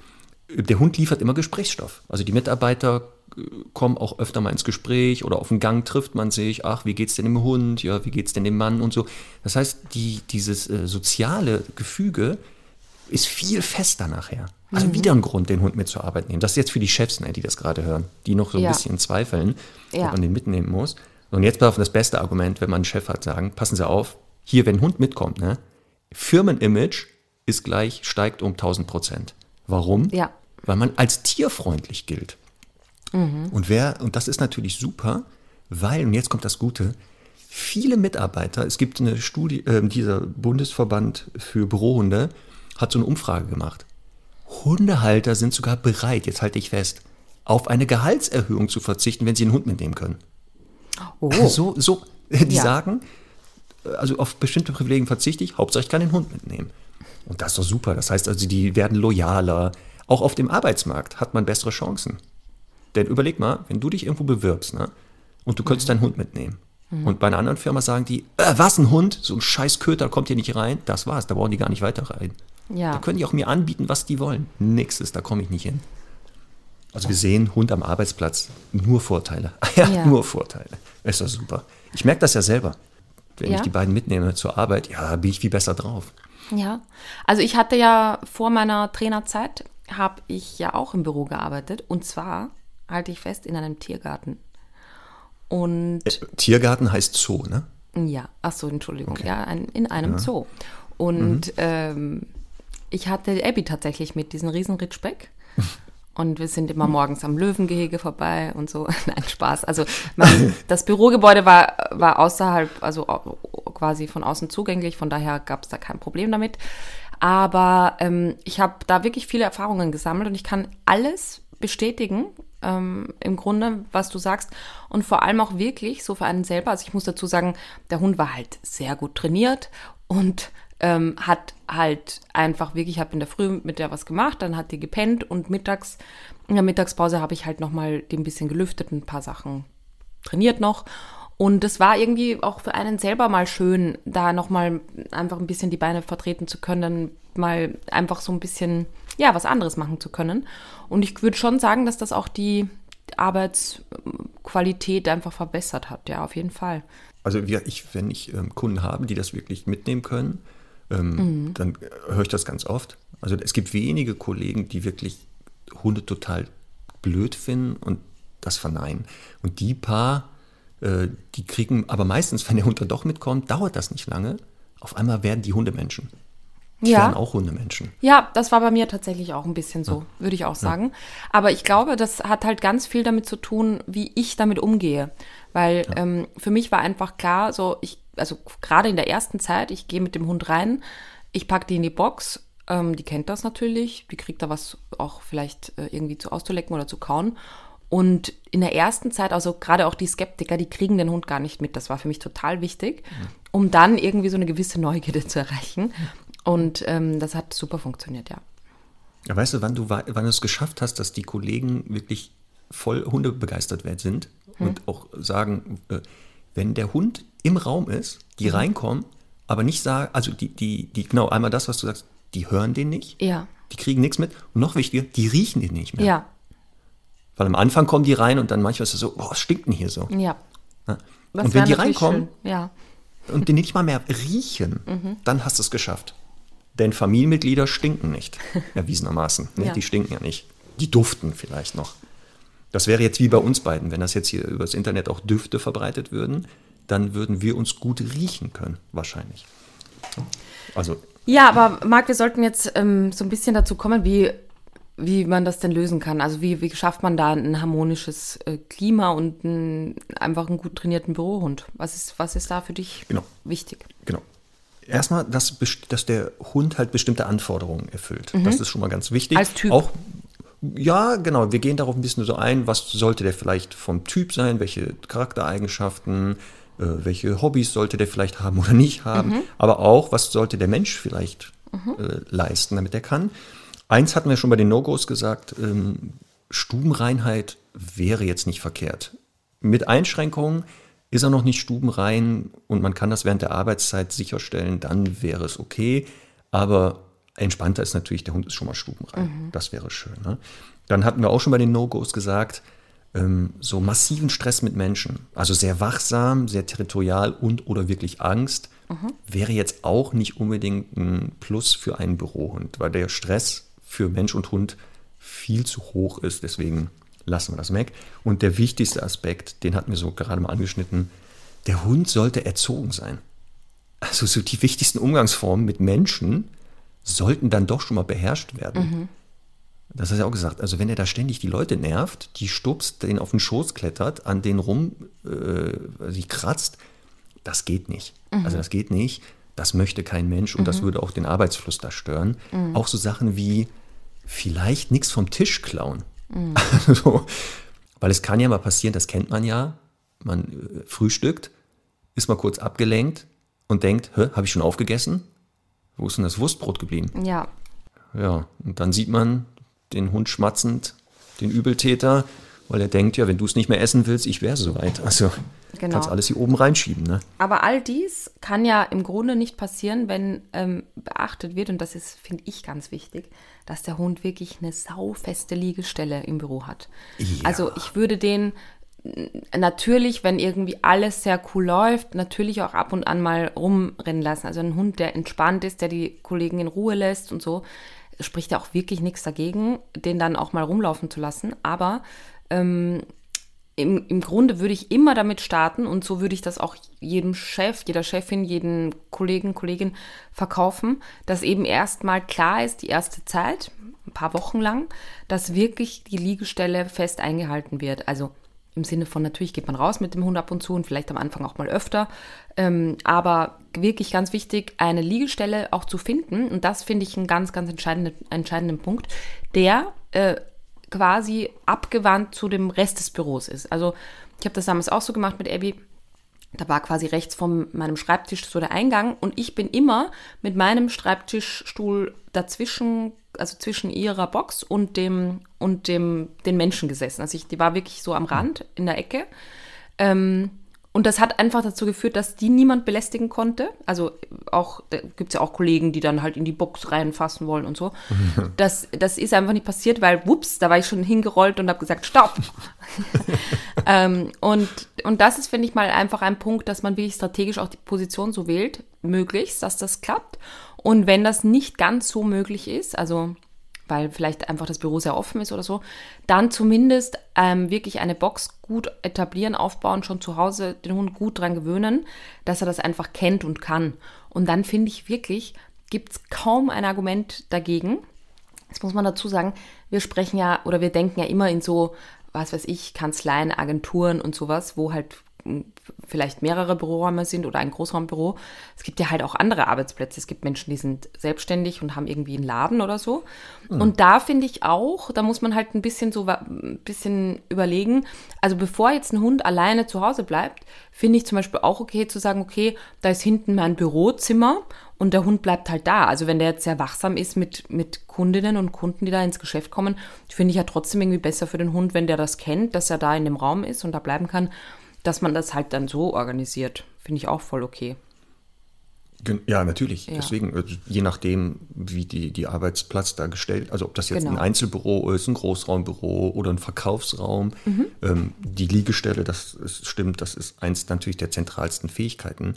der Hund liefert immer Gesprächsstoff. Also die Mitarbeiter äh, kommen auch öfter mal ins Gespräch oder auf dem Gang trifft man sich, ach, wie geht's denn dem Hund, ja, wie geht's denn dem Mann und so. Das heißt, die, dieses äh, soziale Gefüge ist viel fester nachher. Also wieder ein Grund, den Hund mit zur Arbeit nehmen. Das ist jetzt für die Chefs, ne, die das gerade hören, die noch so ein Ja. bisschen zweifeln, Ja. ob man den mitnehmen muss. Und jetzt mal auf das beste Argument, wenn man einen Chef hat, sagen, passen Sie auf, hier, wenn ein Hund mitkommt, ne, Firmenimage ist gleich, steigt um 1000 Prozent. Warum? Ja. Weil man als tierfreundlich gilt. Und wer, und das ist natürlich super, weil, und jetzt kommt das Gute, viele Mitarbeiter, es gibt eine Studie, äh, dieser Bundesverband für Bürohunde hat so eine Umfrage gemacht. Hundehalter sind sogar bereit, jetzt halte ich fest, auf eine Gehaltserhöhung zu verzichten, wenn sie einen Hund mitnehmen können. Oh. So, so, die Ja. sagen, also auf bestimmte Privilegien verzichte ich, Hauptsache ich kann den Hund mitnehmen. Und das ist doch super. Das heißt also, die werden loyaler. Auch auf dem Arbeitsmarkt hat man bessere Chancen. Denn überleg mal, wenn du dich irgendwo bewirbst, ne, und du könntest deinen Hund mitnehmen. Und bei einer anderen Firma sagen die, äh, was, ein Hund? So ein scheiß Köter kommt hier nicht rein. Das war's, da brauchen die gar nicht weiter rein. Ja. Da können die auch mir anbieten, was die wollen. Nixes, da komme ich nicht hin. Also wir sehen Hund am Arbeitsplatz nur Vorteile. Ja. nur Vorteile. Ist doch super. Ich merke das ja selber. Wenn Ja? ich die beiden mitnehme zur Arbeit, ja, bin ich viel besser drauf. Ja, also ich hatte ja vor meiner Trainerzeit, habe ich ja auch im Büro gearbeitet und zwar, halte ich fest, in einem Tiergarten. Und Tiergarten heißt Zoo, ne? ja, ach so, Entschuldigung, ja, ein, in einem Zoo. Und ähm, ich hatte Abby tatsächlich mit, diesen riesen Ritschbeck. Und wir sind immer morgens am Löwengehege vorbei und so. Nein, Spaß. Also man, das Bürogebäude war, war außerhalb, also quasi von außen zugänglich, von daher gab es da kein Problem damit. Aber ähm, ich habe da wirklich viele Erfahrungen gesammelt und ich kann alles bestätigen, ähm, im Grunde, was du sagst. Und vor allem auch wirklich so für einen selber. Also ich muss dazu sagen, der Hund war halt sehr gut trainiert und ähm, hat halt einfach wirklich, ich habe in der Früh mit der was gemacht, dann hat die gepennt und mittags, in der Mittagspause habe ich halt nochmal ein bisschen gelüftet und ein paar Sachen trainiert noch. Und es war irgendwie auch für einen selber mal schön, da nochmal einfach ein bisschen die Beine vertreten zu können, mal einfach so ein bisschen, ja, was anderes machen zu können. Und ich würde schon sagen, dass das auch die Arbeitsqualität einfach verbessert hat, ja, auf jeden Fall. Also ich, wenn ich ähm, Kunden habe, die das wirklich mitnehmen können, ähm, Mhm. dann äh, höre ich das ganz oft. Also es gibt wenige Kollegen, die wirklich Hunde total blöd finden und das verneinen. Und die paar, äh, die kriegen, aber meistens, wenn der Hund dann doch mitkommt, dauert das nicht lange. Auf einmal werden die Hundemenschen. Die Ja. werden auch Hundemenschen. Ja, das war bei mir tatsächlich auch ein bisschen so, würde ich auch sagen. Aber ich glaube, das hat halt ganz viel damit zu tun, wie ich damit umgehe. Weil ähm, für mich war einfach klar, so ich, also gerade in der ersten Zeit, ich gehe mit dem Hund rein, ich packe die in die Box, ähm, die kennt das natürlich, die kriegt da was auch vielleicht äh, irgendwie zu auszulecken oder zu kauen. Und in der ersten Zeit, also gerade auch die Skeptiker, die kriegen den Hund gar nicht mit. Das war für mich total wichtig, um dann irgendwie so eine gewisse Neugierde zu erreichen. Und ähm, das hat super funktioniert, ja. Ja, weißt du, wann du, wann du es geschafft hast, dass die Kollegen wirklich voll hundebegeistert sind und auch sagen, äh, wenn der Hund im Raum ist, die reinkommen, aber nicht sagen, also die, die, die, genau, einmal das, was du sagst, die hören den nicht, Ja, die kriegen nichts mit und noch wichtiger, die riechen den nicht mehr. ja, Weil am Anfang kommen die rein und dann manchmal ist es so, boah, was stinkt denn hier so? ja. Ja. Und wenn die reinkommen Ja, und die nicht mal mehr riechen, Mhm. dann hast du es geschafft. Denn Familienmitglieder stinken nicht, erwiesenermaßen. Ne? Ja. Die stinken ja nicht. Die duften vielleicht noch. Das wäre jetzt wie bei uns beiden. Wenn das jetzt hier übers Internet auch Düfte verbreitet würden, dann würden wir uns gut riechen können, wahrscheinlich. Also, Ja, aber Marc, wir sollten jetzt ähm, so ein bisschen dazu kommen, wie, wie man das denn lösen kann. Also wie, wie schafft man da ein harmonisches äh, Klima und ein, einfach einen gut trainierten Bürohund? Was ist, was ist da für dich Genau. wichtig? genau. Erstmal, dass, dass der Hund halt bestimmte Anforderungen erfüllt. Das ist schon mal ganz wichtig. Mhm. Als Typ. Auch, ja, genau. Wir gehen darauf ein bisschen so ein, was sollte der vielleicht vom Typ sein, welche Charaktereigenschaften, äh, welche Hobbys sollte der vielleicht haben oder nicht haben, Mhm. aber auch, was sollte der Mensch vielleicht äh, leisten, damit er kann. Eins hatten wir schon bei den No-Gos gesagt, ähm, Stubenreinheit wäre jetzt nicht verkehrt. Mit Einschränkungen ist er noch nicht stubenrein und man kann das während der Arbeitszeit sicherstellen, dann wäre es okay. Aber entspannter ist natürlich, der Hund ist schon mal stubenrein. Das wäre schön. Ne? Dann hatten wir auch schon bei den No-Gos gesagt, ähm, so massiven Stress mit Menschen, also sehr wachsam, sehr territorial und oder wirklich Angst, wäre jetzt auch nicht unbedingt ein Plus für einen Bürohund, weil der Stress für Mensch und Hund viel zu hoch ist. Deswegen lassen wir das weg. Und der wichtigste Aspekt, den hatten wir so gerade mal angeschnitten, der Hund sollte erzogen sein. Also so die wichtigsten Umgangsformen mit Menschen sollten dann doch schon mal beherrscht werden. Das hast du ja auch gesagt. Also wenn er da ständig die Leute nervt, die stupst, den auf den Schoß klettert, an den rum, äh, sie kratzt, das geht nicht. Also das geht nicht. Das möchte kein Mensch und das würde auch den Arbeitsfluss da stören. Auch so Sachen wie vielleicht nichts vom Tisch klauen. so. Weil es kann ja mal passieren, das kennt man ja. Man äh, frühstückt, ist mal kurz abgelenkt und denkt, habe ich schon aufgegessen? Wo ist denn das Wurstbrot geblieben? Ja, Ja, und dann sieht man den Hund schmatzend, den Übeltäter, weil er denkt, ja, wenn du es nicht mehr essen willst, ich wäre soweit. Also Genau. kannst alles hier oben reinschieben, ne? aber all dies kann ja im Grunde nicht passieren, wenn ähm, beachtet wird, und das ist, finde ich, ganz wichtig, dass der Hund wirklich eine saufeste Liegestelle im Büro hat. Ja. Also ich würde den natürlich, wenn irgendwie alles sehr cool läuft, natürlich auch ab und an mal rumrennen lassen. Also ein Hund, der entspannt ist, der die Kollegen in Ruhe lässt und so, spricht ja auch wirklich nichts dagegen, den dann auch mal rumlaufen zu lassen. Aber ähm, im, im Grunde würde ich immer damit starten und so würde ich das auch jedem Chef, jeder Chefin, jedem Kollegen, Kollegin verkaufen, dass eben erstmal klar ist, die erste Zeit, ein paar Wochen lang, dass wirklich die Liegestelle fest eingehalten wird. Also im Sinne von natürlich geht man raus mit dem Hund ab und zu und vielleicht am Anfang auch mal öfter. Ähm, aber wirklich ganz wichtig, eine Liegestelle auch zu finden. Und das finde ich einen ganz, ganz entscheidenden, entscheidenden Punkt, der äh, quasi abgewandt zu dem Rest des Büros ist. Also ich habe das damals auch so gemacht mit Abby. Da war quasi rechts von meinem Schreibtisch so der Eingang und ich bin immer mit meinem Schreibtischstuhl dazwischen, also zwischen ihrer Box und dem und dem den Menschen gesessen. Also ich, die war wirklich so am Rand in der Ecke. Ähm, und das hat einfach dazu geführt, dass die niemand belästigen konnte. Also auch, da gibt es ja auch Kollegen, die dann halt in die Box reinfassen wollen und so. Das, das ist einfach nicht passiert, weil, wups, da war ich schon hingerollt und habe gesagt, stopp. ähm, und, und das ist, finde ich mal, einfach ein Punkt, dass man wirklich strategisch auch die Position so wählt, möglichst, dass das klappt. Und wenn das nicht ganz so möglich ist, also weil vielleicht einfach das Büro sehr offen ist oder so, dann zumindest ähm, wirklich eine Box gut etablieren, aufbauen, schon zu Hause den Hund gut dran gewöhnen, dass er das einfach kennt und kann. Und dann finde ich wirklich, gibt es kaum ein Argument dagegen. Das muss man dazu sagen, wir sprechen ja oder wir denken ja immer in so, was weiß ich, Kanzleien, Agenturen und sowas, wo halt vielleicht mehrere Büroräume sind oder ein Großraumbüro. Es gibt ja halt auch andere Arbeitsplätze. Es gibt Menschen, die sind selbstständig und haben irgendwie einen Laden oder so. Mhm. Und da finde ich auch, da muss man halt ein bisschen so ein bisschen überlegen. Also bevor jetzt ein Hund alleine zu Hause bleibt, finde ich zum Beispiel auch okay zu sagen, okay, da ist hinten mein Bürozimmer und der Hund bleibt halt da. Also wenn der jetzt sehr wachsam ist mit, mit Kundinnen und Kunden, die da ins Geschäft kommen, finde ich ja trotzdem irgendwie besser für den Hund, wenn der das kennt, dass er da in dem Raum ist und da bleiben kann, dass man das halt dann so organisiert. Finde ich auch voll okay. Ja, natürlich. Ja. Deswegen, also je nachdem, wie die, die Arbeitsplatz da gestellt, also ob das jetzt genau. ein Einzelbüro ist, ein Großraumbüro oder ein Verkaufsraum, mhm. ähm, die Liegestelle, das ist, stimmt, das ist eins natürlich der zentralsten Fähigkeiten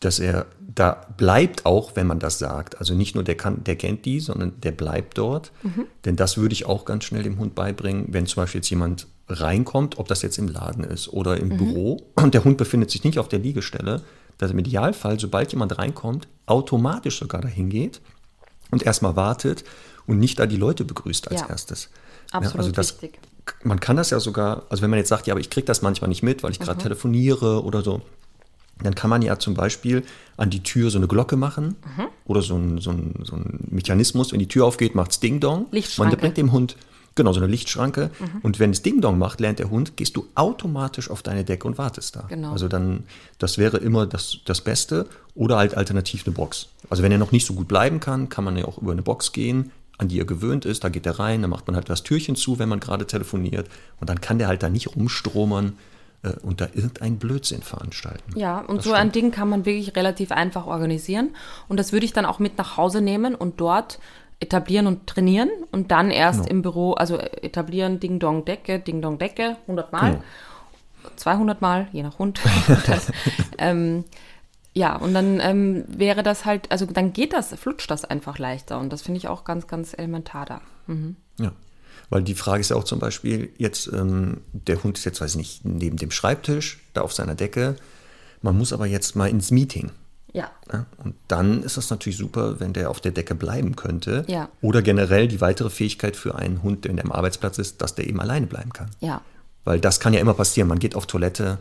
dass er da bleibt auch, wenn man das sagt. Also nicht nur der kann, der kennt die, sondern der bleibt dort. Mhm. Denn das würde ich auch ganz schnell dem Hund beibringen, wenn zum Beispiel jetzt jemand reinkommt, ob das jetzt im Laden ist oder im mhm. Büro und der Hund befindet sich nicht auf der Liegestelle, dass im Idealfall, sobald jemand reinkommt, automatisch sogar dahin geht und erstmal wartet und nicht da die Leute begrüßt als ja. erstes. Absolut ja, also das, wichtig. Man kann das ja sogar, also wenn man jetzt sagt, ja, aber ich kriege das manchmal nicht mit, weil ich gerade mhm. telefoniere oder so, dann kann man ja zum Beispiel an die Tür so eine Glocke machen mhm. oder so ein, so, ein, so ein Mechanismus. Wenn die Tür aufgeht, macht es Ding-Dong. Man bringt dem Hund, genau, so eine Lichtschranke. Mhm. Und wenn es Ding-Dong macht, lernt der Hund, gehst du automatisch auf deine Decke und wartest da. Genau. Also dann, das wäre immer das, das Beste. Oder halt alternativ eine Box. Also wenn er noch nicht so gut bleiben kann, kann man ja auch über eine Box gehen, an die er gewöhnt ist. Da geht er rein, dann macht man halt das Türchen zu, wenn man gerade telefoniert. Und dann kann der halt da nicht rumstromern äh, und da irgendein Blödsinn veranstalten. Ja, und das so stimmt. ein Ding kann man wirklich relativ einfach organisieren. Und das würde ich dann auch mit nach Hause nehmen und dort etablieren und trainieren und dann erst genau. im Büro, also etablieren, Ding Dong Decke, Ding Dong Decke, 100 Mal, genau. 200 Mal, je nach Hund. das, ähm, ja, und dann ähm, wäre das halt, also dann geht das, flutscht das einfach leichter und das finde ich auch ganz, ganz elementar da. Mhm. Ja. Weil die Frage ist ja auch zum Beispiel, jetzt, ähm, der Hund ist jetzt, weiß ich nicht, neben dem Schreibtisch, da auf seiner Decke. Man muss aber jetzt mal ins Meeting. Ja. ja. Und dann ist das natürlich super, wenn der auf der Decke bleiben könnte. Ja. Oder generell die weitere Fähigkeit für einen Hund, der am Arbeitsplatz ist, dass der eben alleine bleiben kann. Ja. Weil das kann ja immer passieren. Man geht auf Toilette,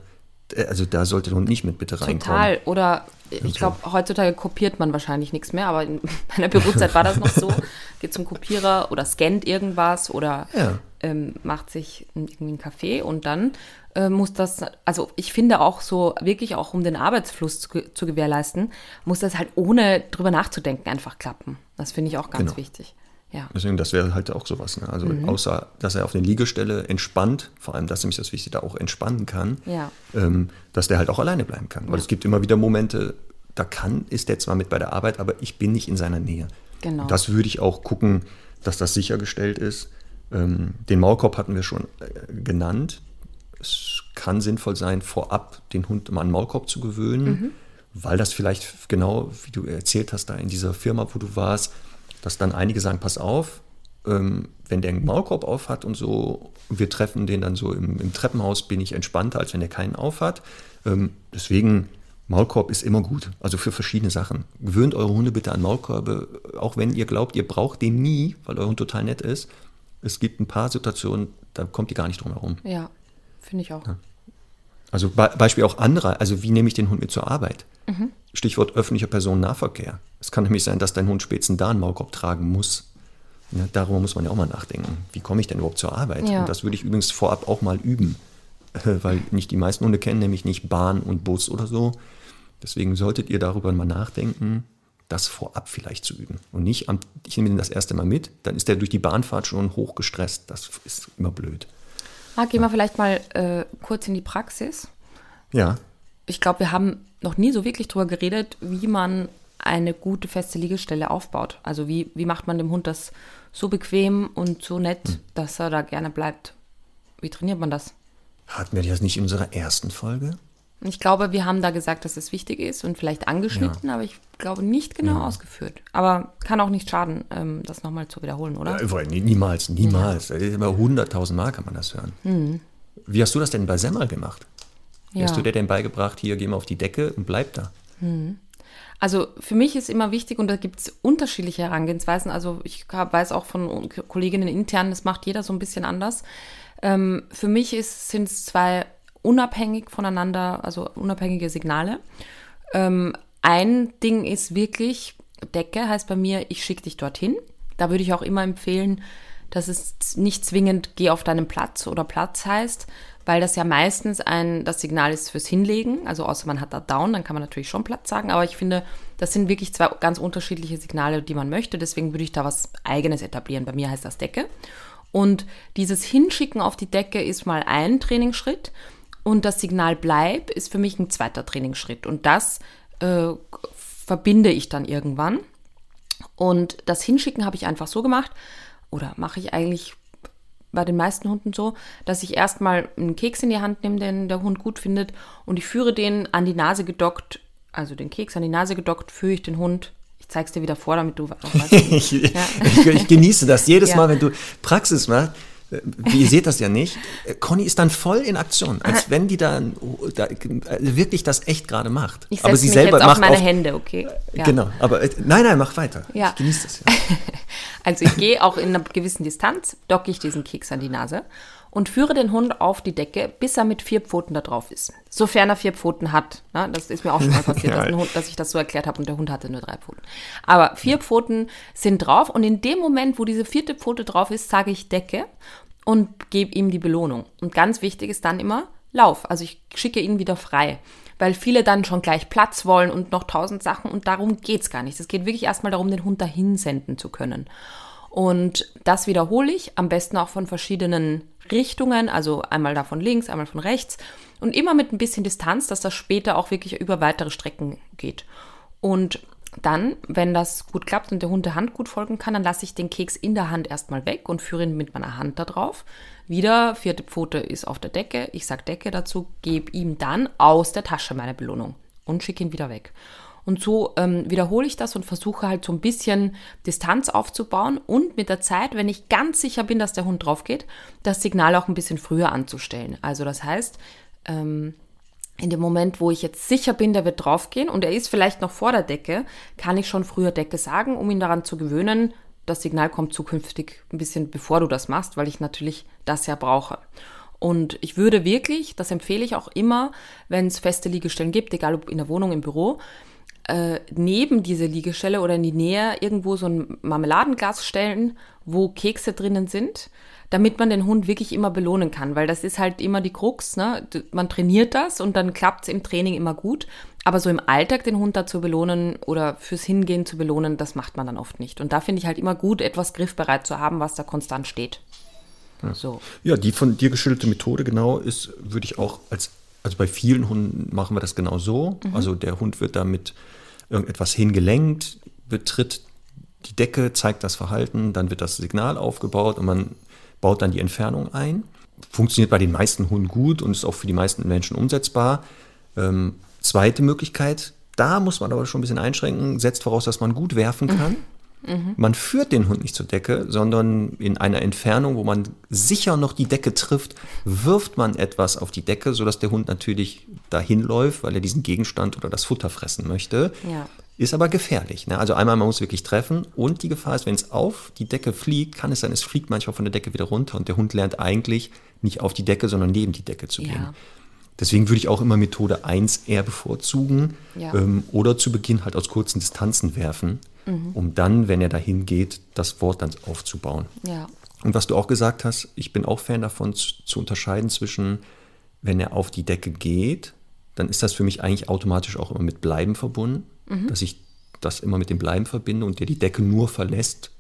äh, also da sollte der Hund nicht mit bitte reinkommen. Total. Oder ich glaube, heutzutage kopiert man wahrscheinlich nichts mehr, aber in meiner Bürozeit war das noch so. Geht zum Kopierer oder scannt irgendwas oder ja. Ähm, macht sich irgendwie einen Kaffee und dann äh, muss das, also ich finde auch so, wirklich auch um den Arbeitsfluss zu, zu gewährleisten, muss das halt ohne drüber nachzudenken einfach klappen. Das finde ich auch ganz genau. wichtig. Ja. Deswegen, das wäre halt auch sowas. Ne? Also mhm. außer, dass er auf der Liegestelle entspannt, vor allem das ist nämlich das Wichtige, da auch entspannen kann, ja. ähm, dass der halt auch alleine bleiben kann. Weil es gibt immer wieder Momente, da kann, ist der zwar mit bei der Arbeit, aber ich bin nicht in seiner Nähe. Genau. Das würde ich auch gucken, dass das sichergestellt ist. Ähm, den Maulkorb hatten wir schon äh, genannt. Es kann sinnvoll sein, vorab den Hund mal an den Maulkorb zu gewöhnen, mhm. weil das vielleicht genau, wie du erzählt hast, da in dieser Firma, wo du warst, dass dann einige sagen, pass auf, ähm, wenn der einen Maulkorb auf hat und so, wir treffen den dann so im, im Treppenhaus, bin ich entspannter, als wenn der keinen auf hat. Ähm, deswegen, Maulkorb ist immer gut, also für verschiedene Sachen. Gewöhnt eure Hunde bitte an Maulkörbe, auch wenn ihr glaubt, ihr braucht den nie, weil euer Hund total nett ist. Es gibt ein paar Situationen, da kommt ihr gar nicht drum herum. Ja, finde ich auch. Ja. Also Be Beispiel auch andere, also wie nehme ich den Hund mit zur Arbeit? Mhm. Stichwort öffentlicher Personennahverkehr. Es kann nämlich sein, dass dein Hund spätestens da einen Maulkorb tragen muss. Ja, darüber muss man ja auch mal nachdenken. Wie komme ich denn überhaupt zur Arbeit? Ja. Und das würde ich übrigens vorab auch mal üben, weil nicht die meisten Hunde kennen nämlich nicht Bahn und Bus oder so. Deswegen solltet ihr darüber mal nachdenken, das vorab vielleicht zu üben. Und nicht, am, ich nehme den das erste Mal mit, dann ist der durch die Bahnfahrt schon hochgestresst. Das ist immer blöd. Ah, gehen wir vielleicht mal äh, kurz in die Praxis. Ja. Ich glaube, wir haben noch nie so wirklich darüber geredet, wie man eine gute feste Liegestelle aufbaut. Also wie, wie macht man dem Hund das so bequem und so nett, hm. dass er da gerne bleibt? Wie trainiert man das? Hatten wir das nicht in unserer ersten Folge? Ich glaube, wir haben da gesagt, dass es wichtig ist und vielleicht angeschnitten, ja. aber ich glaube nicht genau ja. ausgeführt. Aber kann auch nicht schaden, ähm, das nochmal zu wiederholen, oder? Ja, niemals, niemals. Über hunderttausend Mal kann man das hören. Mhm. Wie hast du das denn bei Semmel gemacht? Wie hast du dir denn beigebracht, hier geh mal auf die Decke und bleib da? Mhm. Also für mich ist immer wichtig, und da gibt es unterschiedliche Herangehensweisen. Also ich weiß auch von Kolleginnen intern, das macht jeder so ein bisschen anders. Ähm, für mich sind es zwei unabhängig voneinander, also unabhängige Signale. Ähm, ein Ding ist wirklich, Decke heißt bei mir, ich schicke dich dorthin. Da würde ich auch immer empfehlen, dass es nicht zwingend geh auf deinen Platz oder Platz heißt, weil das ja meistens ein, das Signal ist fürs Hinlegen. Also außer man hat da Down, dann kann man natürlich schon Platz sagen. Aber ich finde, das sind wirklich zwei ganz unterschiedliche Signale, die man möchte. Deswegen würde ich da was Eigenes etablieren. Bei mir heißt das Decke. Und dieses Hinschicken auf die Decke ist mal ein Trainingsschritt. Und das Signal bleib ist für mich ein zweiter Trainingsschritt. Und das äh, verbinde ich dann irgendwann. Und das Hinschicken habe ich einfach so gemacht, oder mache ich eigentlich bei den meisten Hunden so, dass ich erstmal einen Keks in die Hand nehme, den der Hund gut findet, und ich führe den an die Nase gedockt, also den Keks an die Nase gedockt, führe ich den Hund. Ich zeige es dir wieder vor, damit du auch weißt. ich, ja. ich, ich, genieße das jedes ja. Mal, wenn du Praxis machst. Ihr seht das ja nicht. Conny ist dann voll in Aktion, als wenn die dann da, wirklich das echt gerade macht. Ich aber sie mich selber jetzt auf meine auf, Hände, okay? Ja. Genau, aber nein, nein, mach weiter. Ja. Ich genieße das. Ja. also ich gehe auch in einer gewissen Distanz, docke ich diesen Keks an die Nase und führe den Hund auf die Decke, bis er mit vier Pfoten da drauf ist. Sofern er vier Pfoten hat. Ne? Das ist mir auch schon mal passiert, dass, Hund, dass, ich das so erklärt habe und der Hund hatte nur drei Pfoten. Aber vier Pfoten sind drauf und in dem Moment, wo diese vierte Pfote drauf ist, sage ich Decke und gebe ihm die Belohnung. Und ganz wichtig ist dann immer Lauf. Also ich schicke ihn wieder frei. Weil viele dann schon gleich Platz wollen und noch tausend Sachen und darum geht es gar nicht. Es geht wirklich erstmal darum, den Hund dahin senden zu können. Und das wiederhole ich, am besten auch von verschiedenen Richtungen, also einmal da von links, einmal von rechts und immer mit ein bisschen Distanz, dass das später auch wirklich über weitere Strecken geht. Und dann, wenn das gut klappt und der Hund der Hand gut folgen kann, dann lasse ich den Keks in der Hand erstmal weg und führe ihn mit meiner Hand da drauf. Wieder, vierte Pfote ist auf der Decke, ich sage Decke dazu, gebe ihm dann aus der Tasche meine Belohnung und schicke ihn wieder weg. Und so ähm, wiederhole ich das und versuche halt so ein bisschen Distanz aufzubauen und mit der Zeit, wenn ich ganz sicher bin, dass der Hund drauf geht, das Signal auch ein bisschen früher anzustellen. Also das heißt, ähm, in dem Moment, wo ich jetzt sicher bin, der wird draufgehen und er ist vielleicht noch vor der Decke, kann ich schon früher Decke sagen, um ihn daran zu gewöhnen, das Signal kommt zukünftig ein bisschen bevor du das machst, weil ich natürlich das ja brauche. Und ich würde wirklich, das empfehle ich auch immer, wenn es feste Liegestellen gibt, egal ob in der Wohnung, im Büro, äh, neben diese Liegestelle oder in die Nähe irgendwo so ein Marmeladenglas stellen, wo Kekse drinnen sind, damit man den Hund wirklich immer belohnen kann, weil das ist halt immer die Krux, ne? Man trainiert das und dann klappt es im Training immer gut, aber so im Alltag den Hund dazu belohnen oder fürs Hingehen zu belohnen, das macht man dann oft nicht. Und da finde ich halt immer gut, etwas griffbereit zu haben, was da konstant steht. Ja. So. ja, die von dir geschilderte Methode genau ist, würde ich auch als also bei vielen Hunden machen wir das genau so. Mhm. Also der Hund wird damit irgendetwas hingelenkt, betritt die Decke, zeigt das Verhalten, dann wird das Signal aufgebaut und man baut dann die Entfernung ein. Funktioniert bei den meisten Hunden gut und ist auch für die meisten Menschen umsetzbar. Ähm, zweite Möglichkeit, da muss man aber schon ein bisschen einschränken, setzt voraus, dass man gut werfen kann. Mhm. Mhm. Man führt den Hund nicht zur Decke, sondern in einer Entfernung, wo man sicher noch die Decke trifft, wirft man etwas auf die Decke, sodass der Hund natürlich dahin läuft, weil er diesen Gegenstand oder das Futter fressen möchte. Ja. Ist aber gefährlich. Ne? Also einmal, man muss wirklich treffen und die Gefahr ist, wenn es auf die Decke fliegt, kann es sein, es fliegt manchmal von der Decke wieder runter und der Hund lernt eigentlich nicht auf die Decke, sondern neben die Decke zu gehen. Ja. Deswegen würde ich auch immer Methode 1 eher bevorzugen ja. ähm, oder zu Beginn halt aus kurzen Distanzen werfen, mhm. um dann, wenn er dahin geht, das Wort dann aufzubauen. Ja. Und was du auch gesagt hast, ich bin auch Fan davon zu, zu unterscheiden zwischen, wenn er auf die Decke geht, dann ist das für mich eigentlich automatisch auch immer mit Bleiben verbunden, mhm. dass ich das immer mit dem Bleiben verbinde und der die Decke nur verlässt,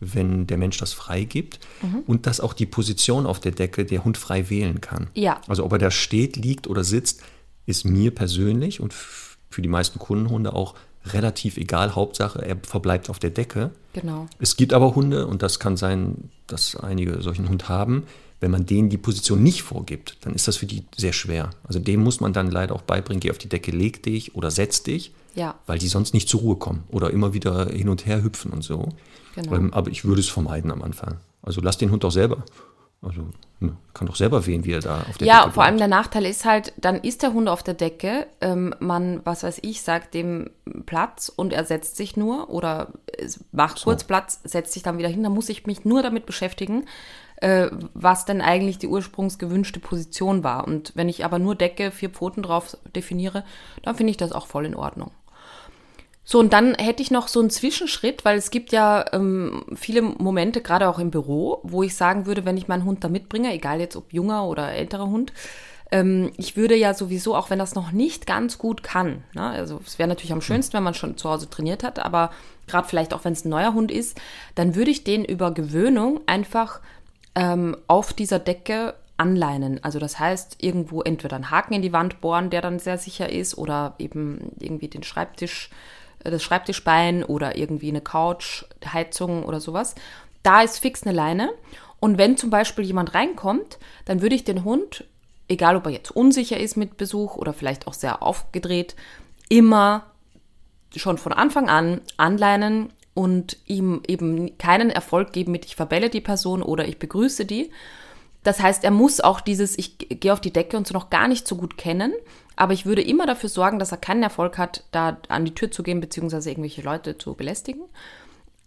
wenn der Mensch das freigibt mhm. und dass auch die Position auf der Decke der Hund frei wählen kann. Ja. Also ob er da steht, liegt oder sitzt, ist mir persönlich und für die meisten Kundenhunde auch relativ egal. Hauptsache, er verbleibt auf der Decke. Genau. Es gibt aber Hunde, und das kann sein, dass einige solchen Hund haben, wenn man denen die Position nicht vorgibt, dann ist das für die sehr schwer. Also dem muss man dann leider auch beibringen, geh auf die Decke, leg dich oder setz dich, ja. weil die sonst nicht zur Ruhe kommen oder immer wieder hin und her hüpfen und so. Genau. Ähm, aber ich würde es vermeiden am Anfang. Also lass den Hund doch selber. Also ne, kann doch selber wählen, wie er da auf der ja, Decke Ja, vor allem der Nachteil ist halt, dann ist der Hund auf der Decke, ähm, man, was weiß ich, sagt dem Platz und er setzt sich nur oder macht so. kurz Platz, setzt sich dann wieder hin, dann muss ich mich nur damit beschäftigen, äh, was denn eigentlich die ursprungsgewünschte Position war. Und wenn ich aber nur Decke, vier Pfoten drauf definiere, dann finde ich das auch voll in Ordnung. So, und dann hätte ich noch so einen Zwischenschritt, weil es gibt ja ähm, viele Momente, gerade auch im Büro, wo ich sagen würde, wenn ich meinen Hund da mitbringe, egal jetzt ob junger oder älterer Hund, ähm, ich würde ja sowieso, auch wenn das noch nicht ganz gut kann, ne, also es wäre natürlich am schönsten, wenn man schon zu Hause trainiert hat, aber gerade vielleicht auch, wenn es ein neuer Hund ist, dann würde ich den über Gewöhnung einfach ähm, auf dieser Decke anleinen. Also das heißt, irgendwo entweder einen Haken in die Wand bohren, der dann sehr sicher ist, oder eben irgendwie den Schreibtisch das Schreibtischbein oder irgendwie eine Couch, Heizung oder sowas. Da ist fix eine Leine. Und wenn zum Beispiel jemand reinkommt, dann würde ich den Hund, egal ob er jetzt unsicher ist mit Besuch oder vielleicht auch sehr aufgedreht, immer schon von Anfang an anleinen und ihm eben keinen Erfolg geben mit ich verbelle die Person oder ich begrüße die. Das heißt, er muss auch dieses ich gehe auf die Decke und so noch gar nicht so gut kennen, aber ich würde immer dafür sorgen, dass er keinen Erfolg hat, da an die Tür zu gehen, beziehungsweise irgendwelche Leute zu belästigen.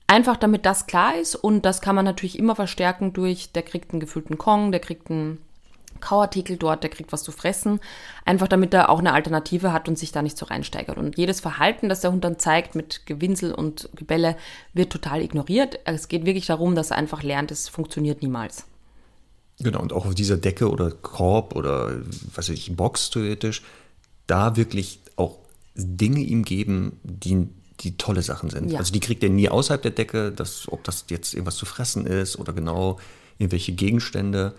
Einfach damit das klar ist und das kann man natürlich immer verstärken durch, der kriegt einen gefüllten Kong, der kriegt einen Kauartikel dort, der kriegt was zu fressen, einfach damit er auch eine Alternative hat und sich da nicht so reinsteigert. Und jedes Verhalten, das der Hund dann zeigt mit Gewinsel und Gebälle, wird total ignoriert. Es geht wirklich darum, dass er einfach lernt, es funktioniert niemals. Genau, und auch auf dieser Decke oder Korb oder was weiß ich, Box theoretisch, da wirklich auch Dinge ihm geben, die, die tolle Sachen sind. Ja. Also die kriegt er nie außerhalb der Decke, das, ob das jetzt irgendwas zu fressen ist oder genau irgendwelche Gegenstände,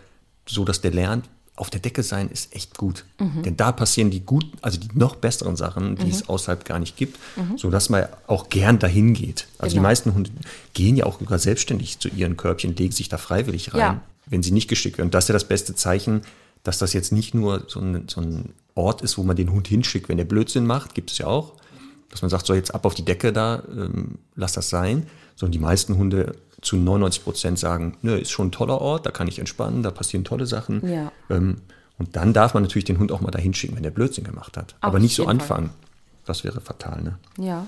so dass der lernt, auf der Decke sein ist echt gut. Mhm. Denn da passieren die gut, also die noch besseren Sachen, die mhm. es außerhalb gar nicht gibt, mhm. sodass man auch gern dahin geht. Also genau. die meisten Hunde gehen ja auch sogar selbstständig zu ihren Körbchen, legen sich da freiwillig rein. Ja wenn sie nicht geschickt werden. Und das ist ja das beste Zeichen, dass das jetzt nicht nur so ein, so ein Ort ist, wo man den Hund hinschickt, wenn der Blödsinn macht, gibt es ja auch, dass man sagt, so jetzt ab auf die Decke da, ähm, lass das sein. Sondern die meisten Hunde zu 99 Prozent sagen, nö, ist schon ein toller Ort, da kann ich entspannen, da passieren tolle Sachen. Ja. Ähm, und dann darf man natürlich den Hund auch mal dahin schicken, wenn der Blödsinn gemacht hat. Auf Aber nicht so anfangen. Fall. Das wäre fatal, ne? Ja.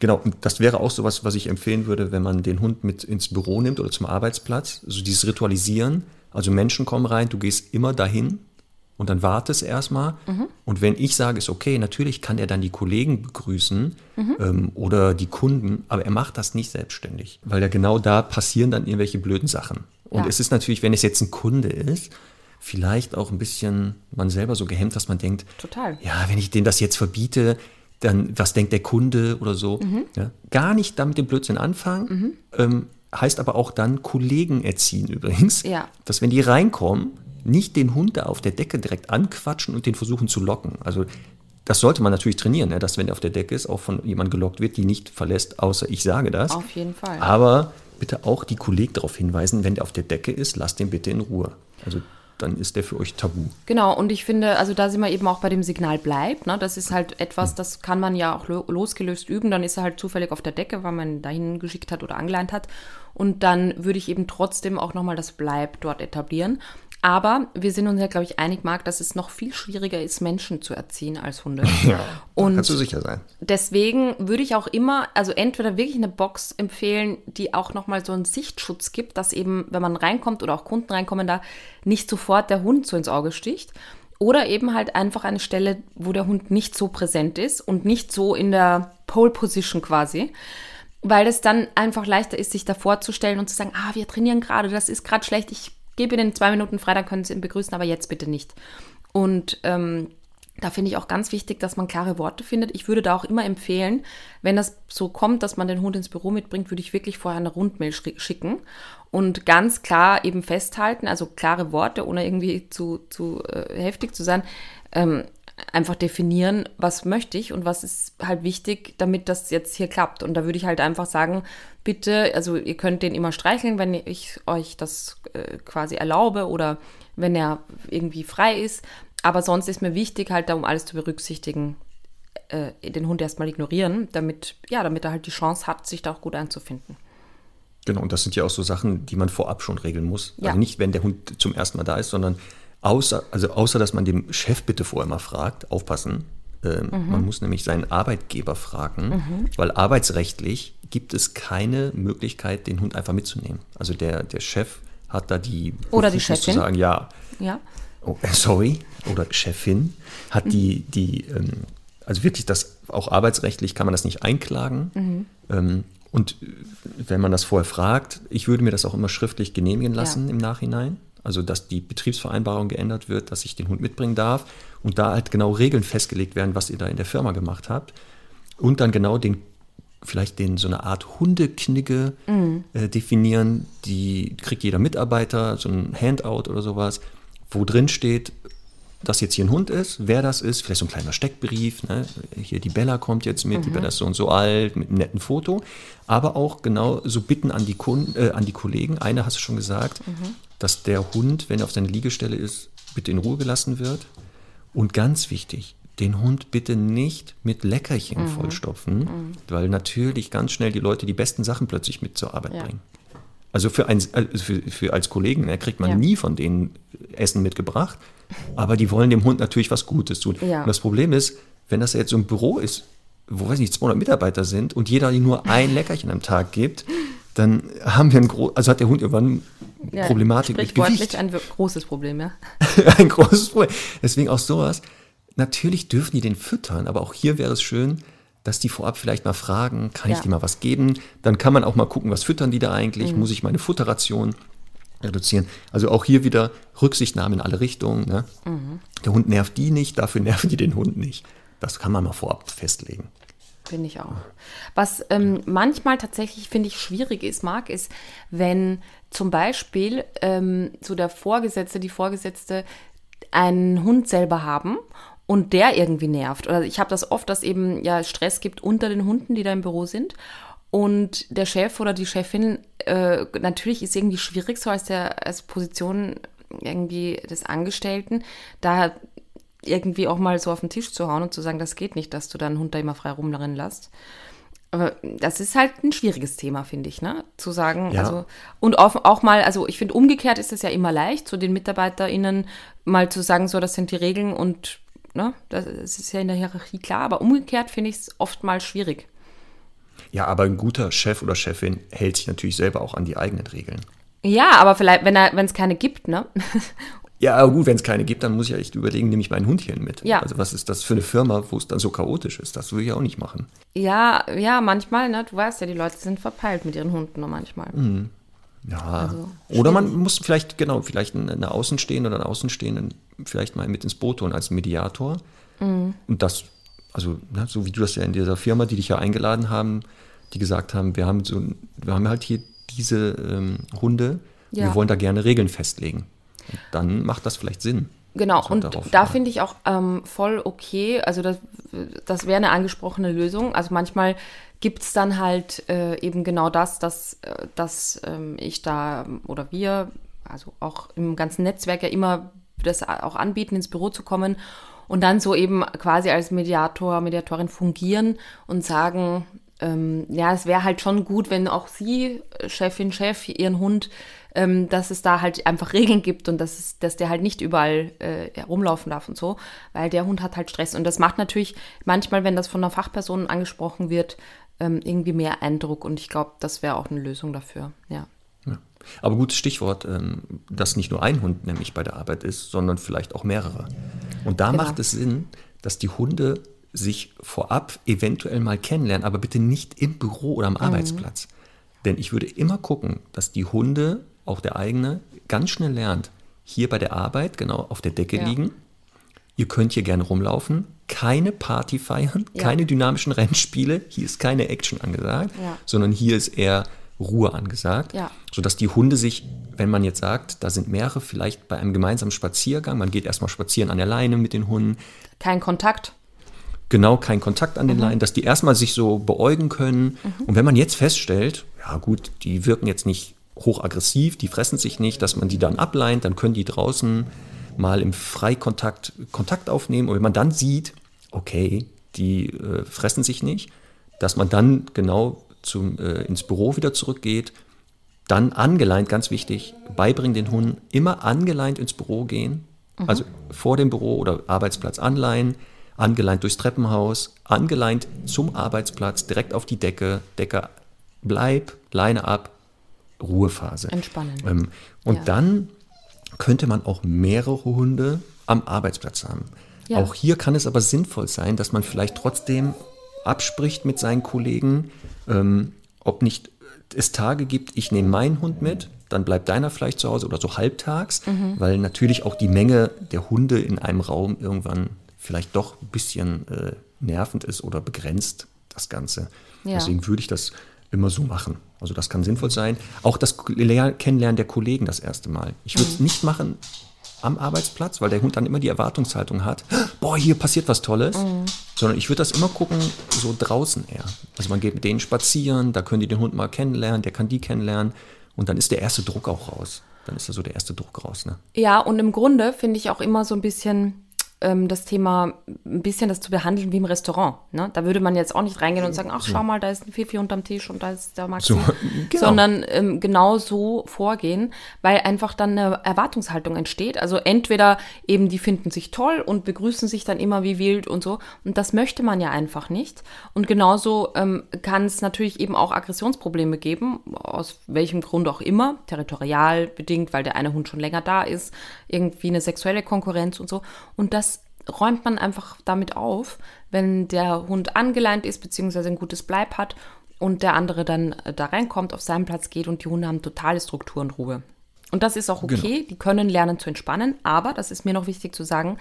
Genau, und das wäre auch sowas, was ich empfehlen würde, wenn man den Hund mit ins Büro nimmt oder zum Arbeitsplatz. Also dieses Ritualisieren. Also Menschen kommen rein, du gehst immer dahin und dann wartest erstmal. Mhm. Und wenn ich sage, ist okay, natürlich kann er dann die Kollegen begrüßen mhm. ähm, oder die Kunden, aber er macht das nicht selbstständig, weil ja genau da passieren dann irgendwelche blöden Sachen. Und ja. es ist natürlich, wenn es jetzt ein Kunde ist, vielleicht auch ein bisschen man selber so gehemmt, dass man denkt, Total. ja, wenn ich denen das jetzt verbiete, dann was denkt der Kunde oder so. Mhm. Ja, gar nicht damit den Blödsinn anfangen. Mhm. Ähm, heißt aber auch dann Kollegen erziehen übrigens, ja. dass wenn die reinkommen, nicht den Hund da auf der Decke direkt anquatschen und den versuchen zu locken. Also das sollte man natürlich trainieren, ne? dass wenn er auf der Decke ist, auch von jemand gelockt wird, die nicht verlässt, außer ich sage das. Auf jeden Fall. Aber bitte auch die Kollegen darauf hinweisen, wenn der auf der Decke ist, lasst den bitte in Ruhe. Also dann ist der für euch tabu. Genau, und ich finde, also da sind wir eben auch bei dem Signal bleibt. Ne? Das ist halt etwas, das kann man ja auch losgelöst üben. Dann ist er halt zufällig auf der Decke, weil man ihn dahin geschickt hat oder angeleint hat. Und dann würde ich eben trotzdem auch nochmal das Bleib dort etablieren. Aber wir sind uns ja, glaube ich, einig, Marc, dass es noch viel schwieriger ist, Menschen zu erziehen als Hunde. Ja, und kannst du sicher sein. Deswegen würde ich auch immer, also entweder wirklich eine Box empfehlen, die auch nochmal so einen Sichtschutz gibt, dass eben, wenn man reinkommt oder auch Kunden reinkommen, da nicht sofort der Hund so ins Auge sticht. Oder eben halt einfach eine Stelle, wo der Hund nicht so präsent ist und nicht so in der Pole Position quasi weil es dann einfach leichter ist, sich da vorzustellen und zu sagen, ah, wir trainieren gerade, das ist gerade schlecht, ich gebe Ihnen zwei Minuten frei, dann können Sie ihn begrüßen, aber jetzt bitte nicht. Und ähm, da finde ich auch ganz wichtig, dass man klare Worte findet. Ich würde da auch immer empfehlen, wenn das so kommt, dass man den Hund ins Büro mitbringt, würde ich wirklich vorher eine Rundmail schicken und ganz klar eben festhalten, also klare Worte, ohne irgendwie zu, zu äh, heftig zu sein. Ähm, einfach definieren, was möchte ich und was ist halt wichtig, damit das jetzt hier klappt. Und da würde ich halt einfach sagen, bitte, also ihr könnt den immer streicheln, wenn ich euch das äh, quasi erlaube oder wenn er irgendwie frei ist. Aber sonst ist mir wichtig, halt da, um alles zu berücksichtigen, äh, den Hund erstmal ignorieren, damit, ja, damit er halt die Chance hat, sich da auch gut einzufinden. Genau, und das sind ja auch so Sachen, die man vorab schon regeln muss. Ja. Also nicht, wenn der Hund zum ersten Mal da ist, sondern Außer, also außer, dass man dem Chef bitte vorher mal fragt, aufpassen. Ähm, mhm. Man muss nämlich seinen Arbeitgeber fragen, mhm. weil arbeitsrechtlich gibt es keine Möglichkeit, den Hund einfach mitzunehmen. Also der, der Chef hat da die Oder die Chefin. zu sagen, ja, Ja. oh, äh, sorry, oder Chefin, hat Mhm. die, die, ähm, also wirklich das, auch arbeitsrechtlich kann man das nicht einklagen. Mhm. Ähm, und äh, wenn man das vorher fragt, ich würde mir das auch immer schriftlich genehmigen lassen Ja. im Nachhinein. Also, dass die Betriebsvereinbarung geändert wird, dass ich den Hund mitbringen darf und da halt genau Regeln festgelegt werden, was ihr da in der Firma gemacht habt. Und dann genau den, vielleicht den so eine Art Hundeknigge äh, definieren, die kriegt jeder Mitarbeiter, so ein Handout oder sowas, wo drin steht, dass jetzt hier ein Hund ist, wer das ist, vielleicht so ein kleiner Steckbrief, ne? hier die Bella kommt jetzt mit, die Bella ist so und so alt, mit einem netten Foto, aber auch genau so Bitten an die, Kunden, äh, an die Kollegen. Eine hast du schon gesagt, dass der Hund, wenn er auf seiner Liegestelle ist, bitte in Ruhe gelassen wird. Und ganz wichtig, den Hund bitte nicht mit Leckerchen vollstopfen, weil natürlich ganz schnell die Leute die besten Sachen plötzlich mit zur Arbeit Ja. bringen. Also für, ein, also für, für als Kollegen ne, kriegt man Ja. nie von denen Essen mitgebracht, aber die wollen dem Hund natürlich was Gutes tun. Ja. Und das Problem ist, wenn das jetzt so ein Büro ist, wo weiß nicht 200 Mitarbeiter sind und jeder nur ein Leckerchen am Tag gibt, dann haben wir ein also hat der Hund irgendwann ja Problematik mit Gewicht. ein großes Problem, ja. ein großes Problem. Deswegen auch sowas. Natürlich dürfen die den füttern, aber auch hier wäre es schön, dass die vorab vielleicht mal fragen, kann ich Ja. dir mal was geben? Dann kann man auch mal gucken, was füttern die da eigentlich? Mhm. Muss ich meine Futterration reduzieren? Also auch hier wieder Rücksichtnahme in alle Richtungen. Ne? Mhm. Der Hund nervt die nicht, dafür nerven die den Hund nicht. Das kann man mal vorab festlegen. Finde ich auch. Was ähm, manchmal tatsächlich, finde ich, schwierig ist, Marc, ist, wenn zum Beispiel ähm, so der Vorgesetzte, die Vorgesetzte einen Hund selber haben und der irgendwie nervt. Oder ich habe das oft, dass eben ja Stress gibt unter den Hunden, die da im Büro sind. Und der Chef oder die Chefin, äh, natürlich ist irgendwie schwierig, so als der als Position irgendwie des Angestellten, da irgendwie auch mal so auf den Tisch zu hauen und zu sagen, das geht nicht, dass du deinen Hund da immer frei rumrennen lässt. Aber das ist halt ein schwieriges Thema, finde ich, ne? Zu sagen, Ja. also, und auch, auch mal, also ich finde, umgekehrt ist es ja immer leicht, so den MitarbeiterInnen mal zu sagen, so, das sind die Regeln und, ne, das ist ja in der Hierarchie klar, aber umgekehrt finde ich es oft mal schwierig. Ja, aber ein guter Chef oder Chefin hält sich natürlich selber auch an die eigenen Regeln. Ja, aber vielleicht, wenn er, wenn es keine gibt, ne? Ja, aber gut, wenn es keine gibt, dann muss ich ja echt überlegen, nehme ich meinen Hund hier mit. Ja. Also was ist das für eine Firma, wo es dann so chaotisch ist? Das würde ich auch nicht machen. ja, ja, manchmal, ne? Du weißt ja, die Leute sind verpeilt mit ihren Hunden nur manchmal. Ja. Also, oder man muss vielleicht, genau, vielleicht eine Außenstehende oder einen Außenstehenden vielleicht mal mit ins Boot holen als Mediator. Mhm. Und das, also, ne, so wie du das ja in dieser Firma, die dich ja eingeladen haben, die gesagt haben, wir haben so, wir haben halt hier diese ähm, Hunde, Ja. wir wollen da gerne Regeln festlegen. Und dann macht das vielleicht Sinn. Genau, und da finde ich auch ähm, voll okay, also das, das wäre eine angesprochene Lösung. Also manchmal gibt es dann halt äh, eben genau das, dass, äh, dass ähm, ich da oder wir, also auch im ganzen Netzwerk ja immer das auch anbieten, ins Büro zu kommen und dann so eben quasi als Mediator, Mediatorin fungieren und sagen, ähm, ja, es wäre halt schon gut, wenn auch Sie, Chefin, Chef, Ihren Hund, ähm, dass es da halt einfach Regeln gibt und dass, es, dass der halt nicht überall äh, herumlaufen darf und so, weil der Hund hat halt Stress. Und das macht natürlich manchmal, wenn das von einer Fachperson angesprochen wird, ähm, irgendwie mehr Eindruck. Und ich glaube, das wäre auch eine Lösung dafür, ja. Ja. Aber gutes Stichwort, ähm, dass nicht nur ein Hund nämlich bei der Arbeit ist, sondern vielleicht auch mehrere. Und da Genau. macht es Sinn, dass die Hunde sich vorab eventuell mal kennenlernen, aber bitte nicht im Büro oder am Arbeitsplatz. Denn ich würde immer gucken, dass die Hunde, auch der eigene, ganz schnell lernt, hier bei der Arbeit, genau auf der Decke Ja. liegen. Ihr könnt hier gerne rumlaufen, keine Party feiern, Ja. keine dynamischen Rennspiele, hier ist keine Action angesagt, Ja. sondern hier ist eher Ruhe angesagt, Ja. sodass die Hunde sich, wenn man jetzt sagt, da sind mehrere, vielleicht bei einem gemeinsamen Spaziergang, man geht erstmal spazieren an der Leine mit den Hunden, Kein Kontakt. genau kein Kontakt an den Mhm. Leinen, dass die erstmal sich so beäugen können. Und wenn man jetzt feststellt, ja gut, die wirken jetzt nicht hochaggressiv, die fressen sich nicht, dass man die dann ableint, dann können die draußen mal im Freikontakt Kontakt aufnehmen. Und wenn man dann sieht, okay, die äh, fressen sich nicht, dass man dann genau zum, äh, ins Büro wieder zurückgeht, dann angeleint, ganz wichtig, beibringen den Hunden immer angeleint ins Büro gehen. Also vor dem Büro oder Arbeitsplatz anleihen, angeleint durchs Treppenhaus, angeleint zum Arbeitsplatz, direkt auf die Decke, Decke bleib, Leine ab, Ruhephase. Entspannen. Ähm, und Ja. dann könnte man auch mehrere Hunde am Arbeitsplatz haben. Ja. Auch hier kann es aber sinnvoll sein, dass man vielleicht trotzdem abspricht mit seinen Kollegen, ähm, ob nicht es Tage gibt, ich nehme meinen Hund mit, dann bleibt deiner vielleicht zu Hause oder so halbtags, Mhm. weil natürlich auch die Menge der Hunde in einem Raum irgendwann vielleicht doch ein bisschen äh, nervend ist oder begrenzt, das Ganze. Ja. Deswegen würde ich das immer so machen. Also das kann sinnvoll sein. Auch das Kennenlernen der Kollegen das erste Mal. Ich würde es Mhm. nicht machen am Arbeitsplatz, weil der Hund dann immer die Erwartungshaltung hat, boah, hier passiert was Tolles, Mhm. sondern ich würde das immer gucken, so draußen eher. Also man geht mit denen spazieren, da können die den Hund mal kennenlernen, der kann die kennenlernen und dann ist der erste Druck auch raus. Dann ist da so der erste Druck raus. Ne? Ja, und im Grunde finde ich auch immer so ein bisschen ähm, das Thema, ein bisschen das zu behandeln wie im Restaurant. Ne? Da würde man jetzt auch nicht reingehen und sagen, ach, schau mal, da ist ein Fifi unterm Tisch und da ist der Maxi. So, genau. Sondern ähm, genau so vorgehen, weil einfach dann eine Erwartungshaltung entsteht. Also entweder eben die finden sich toll und begrüßen sich dann immer wie wild und so. Und das möchte man ja einfach nicht. Und genauso ähm, kann es natürlich eben auch Aggressionsprobleme geben, aus welchem Grund auch immer, territorial bedingt, weil der eine Hund schon länger da ist, irgendwie eine sexuelle Konkurrenz und so. Und das räumt man einfach damit auf, wenn der Hund angeleint ist, beziehungsweise ein gutes Bleib hat und der andere dann äh, da reinkommt, auf seinen Platz geht und die Hunde haben totale Struktur und Ruhe. Und das ist auch okay, die können lernen zu entspannen, aber das ist mir noch wichtig zu sagen,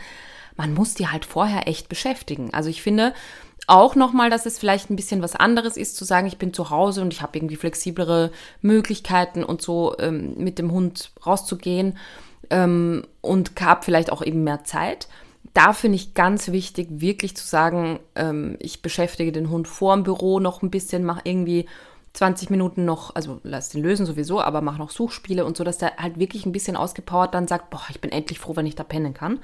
man muss die halt vorher echt beschäftigen. Also ich finde auch nochmal, dass es vielleicht ein bisschen was anderes ist, zu sagen, ich bin zu Hause und ich habe irgendwie flexiblere Möglichkeiten und so ähm, mit dem Hund rauszugehen ähm, und habe vielleicht auch eben mehr Zeit. Da finde ich ganz wichtig, wirklich zu sagen, ähm, ich beschäftige den Hund vor dem Büro noch ein bisschen, mache irgendwie 20 Minuten noch, also lass den lösen sowieso, aber mach noch Suchspiele und so, dass der halt wirklich ein bisschen ausgepowert dann sagt, boah, ich bin endlich froh, wenn ich da pennen kann.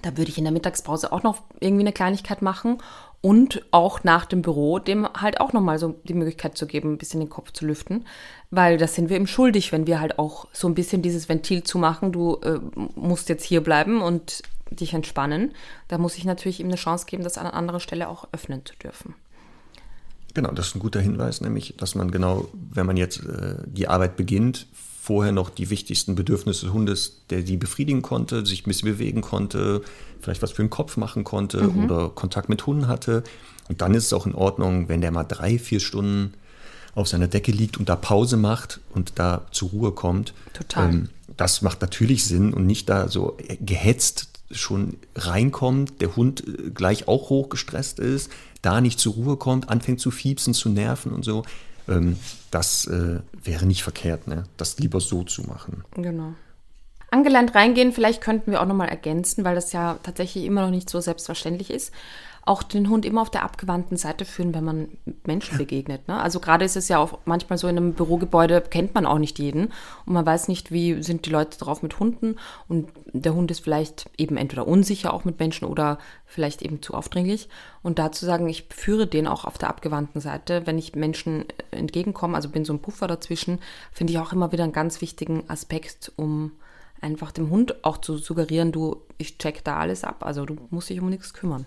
Da würde ich in der Mittagspause auch noch irgendwie eine Kleinigkeit machen und auch nach dem Büro dem halt auch nochmal so die Möglichkeit zu geben, ein bisschen den Kopf zu lüften, weil das sind wir ihm schuldig, wenn wir halt auch so ein bisschen dieses Ventil zumachen, du äh, musst jetzt hier bleiben und dich entspannen. Da muss ich natürlich ihm eine Chance geben, das an einer anderen Stelle auch öffnen zu dürfen. Genau, das ist ein guter Hinweis, nämlich, dass man genau, wenn man jetzt äh, die Arbeit beginnt, vorher noch die wichtigsten Bedürfnisse des Hundes, der die befriedigen konnte, sich ein bisschen bewegen konnte, vielleicht was für den Kopf machen konnte oder Kontakt mit Hunden hatte. Und dann ist es auch in Ordnung, wenn der mal drei, vier Stunden auf seiner Decke liegt und da Pause macht und da zur Ruhe kommt. Total. das macht natürlich Sinn und nicht da so gehetzt schon reinkommt, der Hund äh, gleich auch hochgestresst ist, da nicht zur Ruhe kommt, anfängt zu fiepsen, zu nerven und so. Ähm, das äh, wäre nicht verkehrt, ne? das lieber so zu machen. Genau. Angeleint reingehen, vielleicht könnten wir auch nochmal ergänzen, weil das ja tatsächlich immer noch nicht so selbstverständlich ist. Auch den Hund immer auf der abgewandten Seite führen, wenn man Menschen begegnet. Ne? Also gerade ist es ja auch manchmal so in einem Bürogebäude kennt man auch nicht jeden und man weiß nicht, wie sind die Leute drauf mit Hunden und der Hund ist vielleicht eben entweder unsicher auch mit Menschen oder vielleicht eben zu aufdringlich. Und dazu sagen, ich führe den auch auf der abgewandten Seite, wenn ich Menschen entgegenkomme, also bin so ein Puffer dazwischen, finde ich auch immer wieder einen ganz wichtigen Aspekt, um einfach dem Hund auch zu suggerieren, du, ich check da alles ab, also du musst dich um nichts kümmern.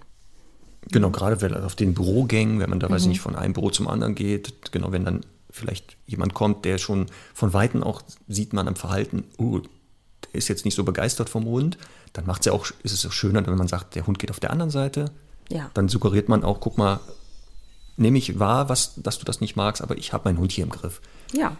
Genau, gerade wenn auf den Bürogängen, wenn man da weiß ich nicht von einem Büro zum anderen geht, genau, wenn dann vielleicht jemand kommt, der schon von Weitem auch sieht man am Verhalten, oh, der ist jetzt nicht so begeistert vom Hund, dann macht's ja auch, ist es auch schöner, wenn man sagt, der Hund geht auf der anderen Seite. Ja. Dann suggeriert man auch, guck mal, nehme ich wahr, was, dass du das nicht magst, aber ich habe meinen Hund hier im Griff. Ja,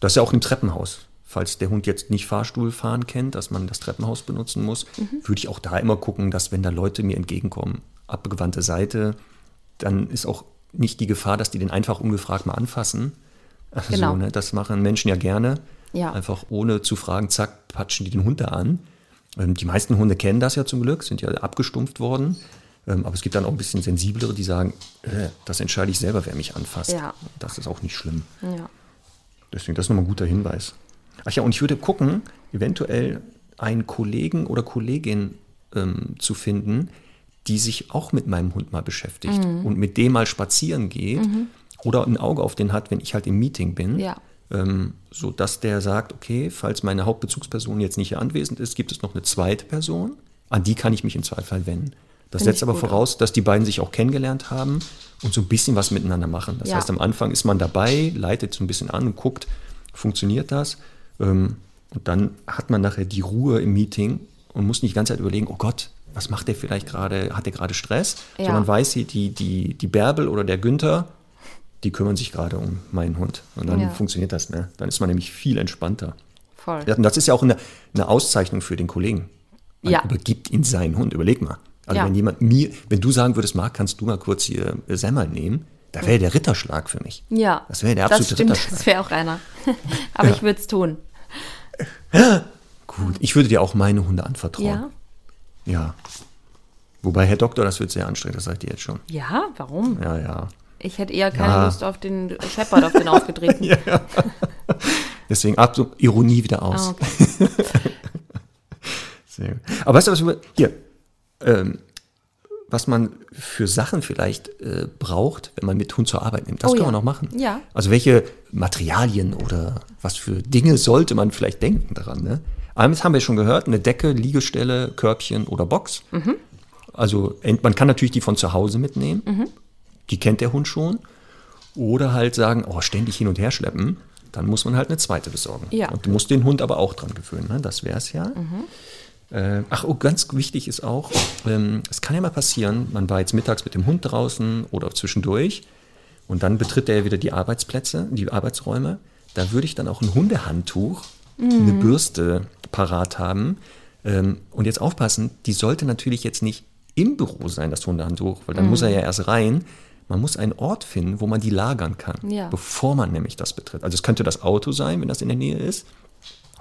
Das ist ja auch im Treppenhaus. Falls der Hund jetzt nicht Fahrstuhlfahren kennt, dass man das Treppenhaus benutzen muss, würde ich auch da immer gucken, dass wenn da Leute mir entgegenkommen, abgewandte Seite, dann ist auch nicht die Gefahr, dass die den einfach ungefragt mal anfassen. Also, Genau. ne, das machen Menschen ja gerne. Ja. Einfach ohne zu fragen, zack, patschen die den Hund da an. Ähm, die meisten Hunde kennen das ja zum Glück, sind ja abgestumpft worden. Ähm, aber es gibt dann auch ein bisschen sensiblere, die sagen, äh, das entscheide ich selber, wer mich anfasst. Ja. Das ist auch nicht schlimm. ja. Deswegen, das ist nochmal ein guter Hinweis. Ach ja, und ich würde gucken, eventuell einen Kollegen oder Kollegin ähm, zu finden, die sich auch mit meinem Hund mal beschäftigt Mhm. und mit dem mal spazieren geht oder ein Auge auf den hat, wenn ich halt im Meeting bin. Ja. Ähm, so dass der sagt, okay, falls meine Hauptbezugsperson jetzt nicht hier anwesend ist, gibt es noch eine zweite Person, an die kann ich mich im Zweifel wenden. Das Finde setzt aber voraus, dass die beiden sich auch kennengelernt haben und so ein bisschen was miteinander machen. Das Ja. heißt, am Anfang ist man dabei, leitet so ein bisschen an und guckt, funktioniert das. Ähm, und dann hat man nachher die Ruhe im Meeting und muss nicht die ganze Zeit überlegen, oh Gott, was macht der vielleicht gerade, hat der gerade Stress? Ja. Sondern weiß sie, die, die, die Bärbel oder der Günther, die kümmern sich gerade um meinen Hund. Und dann Ja. funktioniert das, ne? Dann ist man nämlich viel entspannter. Voll. Ja, und das ist ja auch eine, eine Auszeichnung für den Kollegen. Man Ja. übergibt ihn seinen Hund. Überleg mal. Also Ja. wenn jemand mir, wenn du sagen würdest, Marc, kannst du mal kurz hier äh, Semmel nehmen, da wäre der Ritterschlag für mich. Ja. Das wäre der Das absolute stimmt, Ritterschlag. das wäre auch einer. Aber ich würde es tun. Gut, ich würde dir auch meine Hunde anvertrauen. Ja. Ja. Wobei, Herr Doktor, das wird sehr anstrengend, das sage ich dir jetzt schon. Ja, warum? Ja, ja. Ich hätte eher keine Ja. Lust auf den Shepard, auf den aufgetreten. Deswegen ab so Ironie wieder aus. Ah, okay. Sehr gut. Aber weißt du, was wir, hier, ähm, was man für Sachen vielleicht äh, braucht, wenn man mit Hund zur Arbeit nimmt, das Oh können ja. wir noch machen. Ja. Also welche Materialien oder was für Dinge sollte man vielleicht denken daran? Ne? Eines haben wir schon gehört, eine Decke, Liegestelle, Körbchen oder Box. Mhm. Also man kann natürlich die von zu Hause mitnehmen. Mhm. Die kennt der Hund schon. Oder halt sagen, oh, ständig hin und her schleppen. Dann muss man halt eine zweite besorgen. Ja. Mhm. Und du musst den Hund aber auch dran gewöhnen. Ne? Das wäre es ja. Äh, ach, oh, ganz wichtig ist auch, ähm, es kann ja mal passieren, man war jetzt mittags mit dem Hund draußen oder zwischendurch und dann betritt er wieder die Arbeitsplätze, die Arbeitsräume. Da würde ich dann auch ein Hundehandtuch, eine Bürste parat haben. Ähm, und jetzt aufpassen, die sollte natürlich jetzt nicht im Büro sein, das Hundehandtuch, weil dann muss er ja erst rein. Man muss einen Ort finden, wo man die lagern kann, Ja. bevor man nämlich das betritt. Also es könnte das Auto sein, wenn das in der Nähe ist.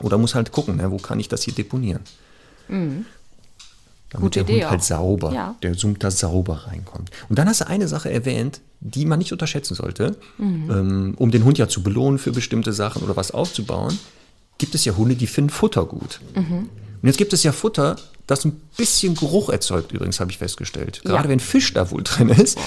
Oder muss halt gucken, ne, wo kann ich das hier deponieren. Damit Mhm. Gute der Idee Hund halt auch. sauber, Ja. der Zoom da sauber reinkommt. Und dann hast du eine Sache erwähnt, die man nicht unterschätzen sollte, Mhm. ähm, um den Hund ja zu belohnen für bestimmte Sachen oder was aufzubauen, gibt es ja Hunde, die finden Futter gut. Mhm. Und jetzt gibt es ja Futter, das ein bisschen Geruch erzeugt, übrigens, habe ich festgestellt. Gerade Ja. wenn Fisch da wohl drin ist.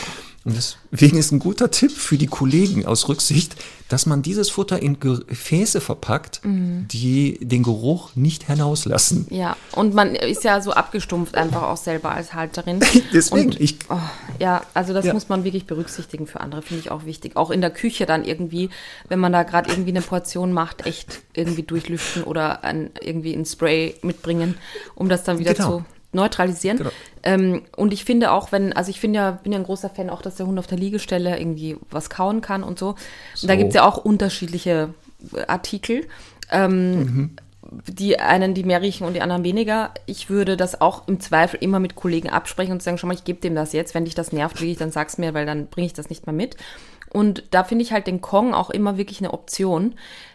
Und deswegen ist ein guter Tipp für die Kollegen aus Rücksicht, dass man dieses Futter in Gefäße verpackt, Mhm. die den Geruch nicht hinauslassen. Ja, und man ist ja so abgestumpft einfach auch selber als Halterin. Deswegen, Und, ich- oh, ja, also das Ja. muss man wirklich berücksichtigen für andere, finde ich auch wichtig. Auch in der Küche dann irgendwie, wenn man da gerade irgendwie eine Portion macht, echt irgendwie durchlüften oder ein, irgendwie ein Spray mitbringen, um das dann wieder Genau. zu neutralisieren. Genau. Ähm, und ich finde auch, wenn, also ich finde ja, bin ja ein großer Fan auch, dass der Hund auf der Liegestelle irgendwie was kauen kann und so. Und da So. gibt es ja auch unterschiedliche äh, Artikel. Ähm, die einen, die mehr riechen und die anderen weniger. Ich würde das auch im Zweifel immer mit Kollegen absprechen und sagen, schau mal, ich gebe dem das jetzt. Wenn dich das nervt, wirklich, dann sag's mir, weil dann bringe ich das nicht mehr mit. Und da finde ich halt den Kong auch immer wirklich eine Option,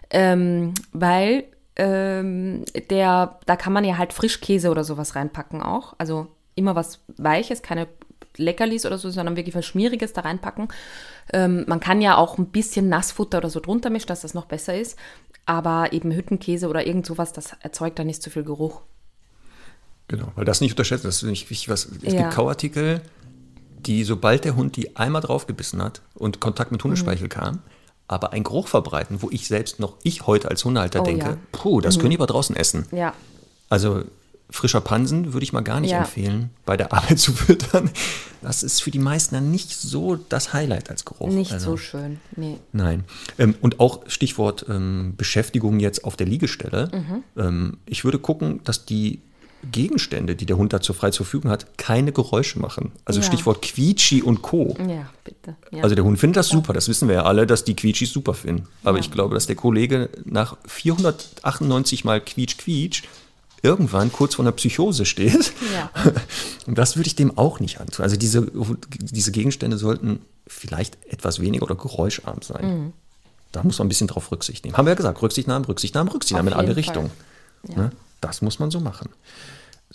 ähm, weil ähm, der, da kann man ja halt Frischkäse oder sowas reinpacken auch. Also immer was Weiches, keine Leckerlis oder so, sondern wirklich was Schmieriges da reinpacken. Ähm, man kann ja auch ein bisschen Nassfutter oder so drunter mischen, dass das noch besser ist. Aber eben Hüttenkäse oder irgend sowas, das erzeugt dann nicht so viel Geruch. Genau, weil das nicht unterschätzen, das ist nicht wichtig, was es Ja. gibt Kauartikel, die, sobald der Hund die einmal draufgebissen hat und Kontakt mit Hundespeichel Mhm. kam, aber einen Geruch verbreiten, wo ich selbst noch, ich heute als Hundehalter Oh, denke, ja. puh, das können die aber draußen essen. Ja, Also frischer Pansen würde ich mal gar nicht Ja. empfehlen, bei der Arbeit zu füttern. Das ist für die meisten dann nicht so das Highlight als Geruch. nicht also, so schön. Nee. Nein. Ähm, und auch Stichwort ähm, Beschäftigung jetzt auf der Liegestelle. Mhm. Ähm, ich würde gucken, dass die Gegenstände, die der Hund dazu frei zur Verfügung hat, keine Geräusche machen. Also Ja. Stichwort Quietschi und Co. Ja, bitte. Ja. Also der Hund findet das super, das wissen wir ja alle, dass die Quietschis super finden. Aber ich glaube, dass der Kollege nach 498 Mal Quietsch, Quietsch irgendwann kurz vor einer Psychose steht. Ja. Und das würde ich dem auch nicht antun. Also diese, diese Gegenstände sollten vielleicht etwas weniger oder geräuscharm sein. Mhm. Da muss man ein bisschen drauf Rücksicht nehmen. Haben wir ja gesagt, Rücksichtnahme, Rücksichtnahme, Rücksichtnahme in alle Richtungen. Fall. Ne? Das muss man so machen.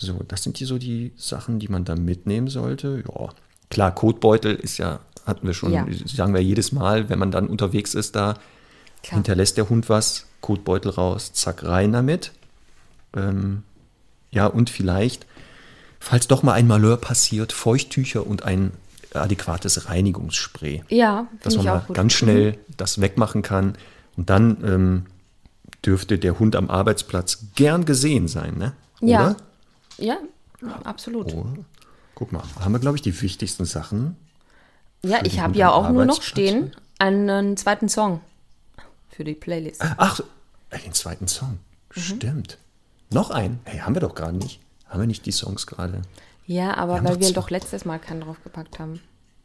So, das sind hier so die Sachen, die man da mitnehmen sollte. Ja, klar, Kotbeutel ist ja, hatten wir schon, Ja. sagen wir jedes Mal, wenn man dann unterwegs ist, da Klar. hinterlässt der Hund was, Kotbeutel raus, zack, rein damit. Ähm, ja, und vielleicht, falls doch mal ein Malheur passiert, Feuchttücher und ein adäquates Reinigungsspray Ja, dass man ich mal ganz schnell das wegmachen kann. Und dann ähm, dürfte der Hund am Arbeitsplatz gern gesehen sein, ne? Oder? Ja, absolut. Oh, guck mal, haben wir, glaube ich, die wichtigsten Sachen. ja, ich habe ja auch nur noch stehen einen zweiten Song für die Playlist. Ach, den zweiten Song. Stimmt. Noch einen? Hey, haben wir doch gerade nicht. Haben wir nicht die Songs gerade? Ja, aber haben weil wir zwei. doch letztes Mal keinen draufgepackt haben.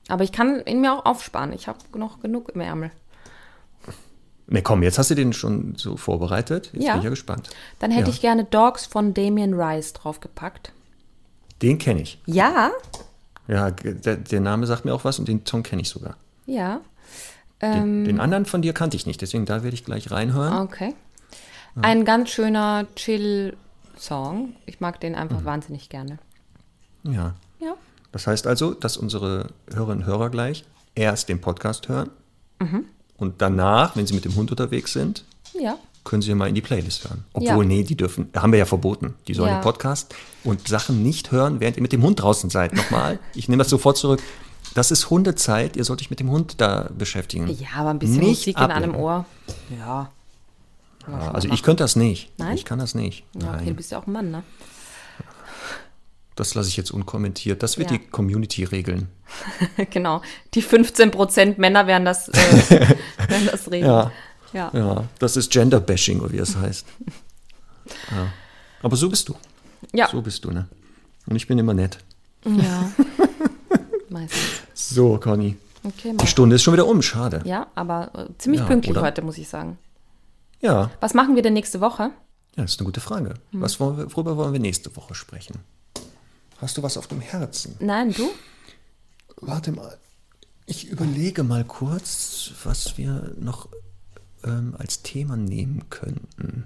Aber ich kann ihn mir auch aufsparen. Ich habe noch genug im Ärmel. Ne, komm, jetzt hast du den schon so vorbereitet. Jetzt Ja. bin ich ja gespannt. Dann hätte Ja. ich gerne Dogs von Damien Rice draufgepackt. Den kenne ich. Ja, Ja, der, der Name sagt mir auch was und den Song kenne ich sogar. ja. Den, Ähm. den anderen von dir kannte ich nicht, deswegen da werde ich gleich reinhören. Okay. Ein ganz schöner Chill-Song. Ich mag den einfach wahnsinnig gerne. Ja. Ja. Das heißt also, dass unsere Hörerinnen und Hörer gleich erst den Podcast hören Mhm. Und danach, wenn sie mit dem Hund unterwegs sind, Ja. können sie mal in die Playlist hören. Ja. Obwohl, nee, die dürfen, haben wir ja verboten. Die sollen Ja. den Podcast und Sachen nicht hören, während ihr mit dem Hund draußen seid. Nochmal, ich nehme das sofort zurück. Das ist Hundezeit, ihr sollt euch mit dem Hund da beschäftigen. Ja, aber ein bisschen Nicht Musik in einem ablenken. Ohr. Ja. Ja, also ich könnte das nicht. Nein? Ich kann das nicht. Ja, okay, du Nein. bist ja auch ein Mann, ne? Das lasse ich jetzt unkommentiert. Das wird Ja. die Community regeln. genau. Die 15% Männer werden das, äh, werden das reden. Ja. Ja. Ja, das ist Gender-Bashing, oder wie es heißt. Ja. Aber so bist du. Ja. So bist du, ne? Und ich bin immer nett. ja. Meistens. So, Conny. Okay, Die. Stunde ist schon wieder um, schade. Ja, aber äh, ziemlich pünktlich oder? heute, muss ich sagen. Ja, Was machen wir denn nächste Woche? ja das ist eine gute Frage. Hm. Was worüber wollen wir nächste Woche sprechen? Hast du was auf dem Herzen? Nein, du? Warte mal. Ich überlege mal kurz, was wir noch ähm, als Thema nehmen könnten.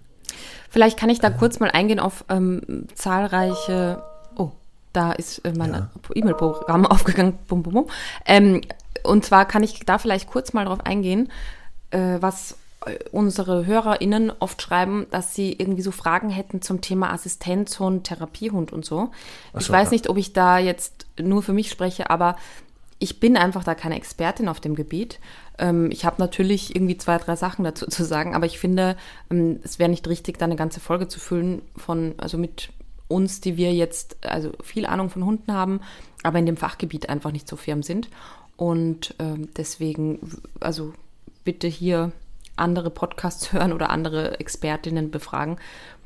Vielleicht kann ich da kurz mal eingehen auf ähm, zahlreiche. Oh, da ist äh, mein Ja. E-Mail-Programm aufgegangen. Bum, bum, bum. Ähm, und zwar kann ich da vielleicht kurz mal drauf eingehen, äh, was äh, unsere HörerInnen oft schreiben, dass sie irgendwie so Fragen hätten zum Thema Assistenzhund, Therapiehund und so. ich so, weiß ja. nicht, ob ich da jetzt nur für mich spreche, aber ich bin einfach da keine Expertin auf dem Gebiet. Ähm, ich habe natürlich irgendwie zwei, drei Sachen dazu zu sagen, aber ich finde, ähm, es wäre nicht richtig, da eine ganze Folge zu füllen von, also mit uns, die wir jetzt also viel Ahnung von Hunden haben, aber in dem Fachgebiet einfach nicht so firm sind. Und ähm, deswegen, also bitte hier andere Podcasts hören oder andere Expertinnen befragen.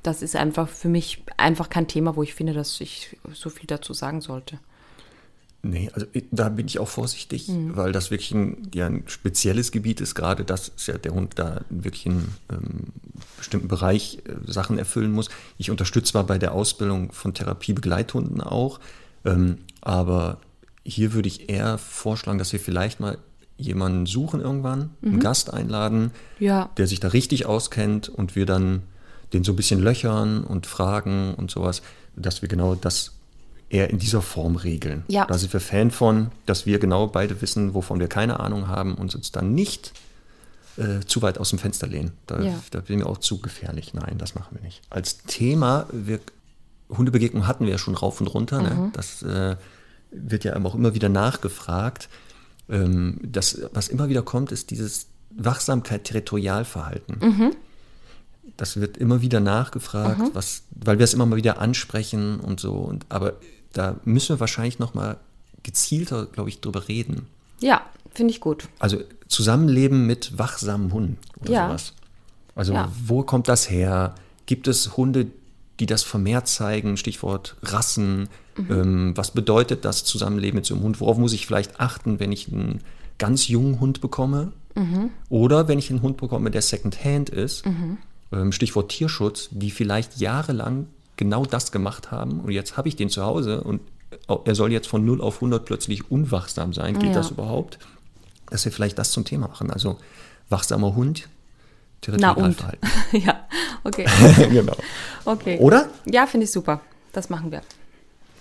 Das ist einfach für mich einfach kein Thema, wo ich finde, dass ich so viel dazu sagen sollte. Nee, also da bin ich auch vorsichtig, Mhm. weil das wirklich ein, ja, ein spezielles Gebiet ist, gerade dass ja der Hund da wirklich einen ähm, bestimmten Bereich äh, Sachen erfüllen muss. Ich unterstütze zwar bei der Ausbildung von Therapiebegleithunden auch, ähm, aber hier würde ich eher vorschlagen, dass wir vielleicht mal jemanden suchen irgendwann, einen Gast einladen, Mhm. Ja. der sich da richtig auskennt und wir dann den so ein bisschen löchern und fragen und sowas, dass wir genau das eher in dieser Form regeln. Ja. Da sind wir Fan von, dass wir genau beide wissen, wovon wir keine Ahnung haben und uns dann nicht äh, zu weit aus dem Fenster lehnen. Da, Ja. da bin ich auch zu gefährlich. Nein, das machen wir nicht. Als Thema, wir, Hundebegegnung hatten wir ja schon rauf und runter. Mhm. Ne? Das äh, wird ja auch immer wieder nachgefragt. Ähm, das, was immer wieder kommt, ist dieses Wachsamkeit-Territorialverhalten. Mhm. Das wird immer wieder nachgefragt, was, weil wir es immer mal wieder ansprechen und so. Und, aber da müssen wir wahrscheinlich noch mal gezielter, glaube ich, drüber reden. Ja, finde ich gut. Also Zusammenleben mit wachsamen Hunden oder Ja. sowas. Also Ja. wo kommt das her? Gibt es Hunde, die das vermehrt zeigen? Stichwort Rassen. Mhm. Ähm, was bedeutet das Zusammenleben mit so einem Hund? Worauf muss ich vielleicht achten, wenn ich einen ganz jungen Hund bekomme? Mhm. Oder wenn ich einen Hund bekomme, der Secondhand ist? Ähm, Stichwort Tierschutz, die vielleicht jahrelang genau das gemacht haben und jetzt habe ich den zu Hause und er soll jetzt von 0 auf 100 plötzlich unwachsam sein. Geht Ja. das überhaupt? Dass wir vielleicht das zum Thema machen. Also wachsamer Hund, Na und? Territorialverhalten. ja, okay. genau. okay. Oder? Ja, finde ich super. Das machen wir.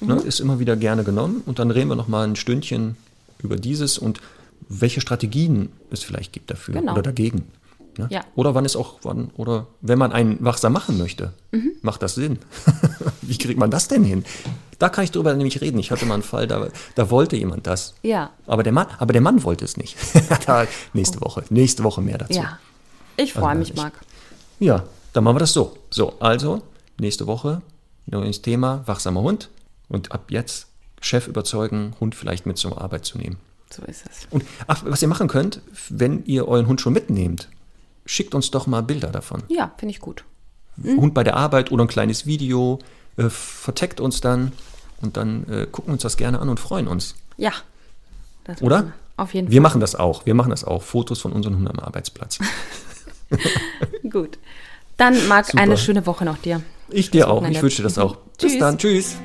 Ne, ist immer wieder gerne genommen. Und dann reden wir noch mal ein Stündchen über dieses und welche Strategien es vielleicht gibt dafür Genau. oder dagegen. Ne? Ja. Oder wann es auch, wann, oder wenn man einen wachsam machen möchte, Mhm. macht das Sinn. Wie kriegt man das denn hin? Da kann ich drüber nämlich reden. Ich hatte mal einen Fall, da, da wollte jemand das. Ja. Aber der Mann, aber der Mann wollte es nicht. da, nächste Woche. Nächste Woche mehr dazu. Ja. Ich freue Also, mich, ich- Marc. Ja, dann machen wir das so. So, also, nächste Woche, neues Thema, wachsamer Hund. Und ab jetzt Chef überzeugen, Hund vielleicht mit zur Arbeit zu nehmen. So ist es. Und ach, was ihr machen könnt, wenn ihr euren Hund schon mitnehmt, schickt uns doch mal Bilder davon. Ja, finde ich gut. Hund bei der Arbeit oder ein kleines Video, äh, verteckt uns dann und dann äh, gucken uns das gerne an und freuen uns. Ja. Das Oder? wir. Auf jeden Wir Fall. machen das auch. Wir machen das auch. Fotos von unseren Hunden am Arbeitsplatz. Gut. Dann, Marc, Super. eine schöne Woche noch dir. Ich dir auch. Wochenende. Ich wünsche dir das auch. Bis Tschüss. dann. Tschüss.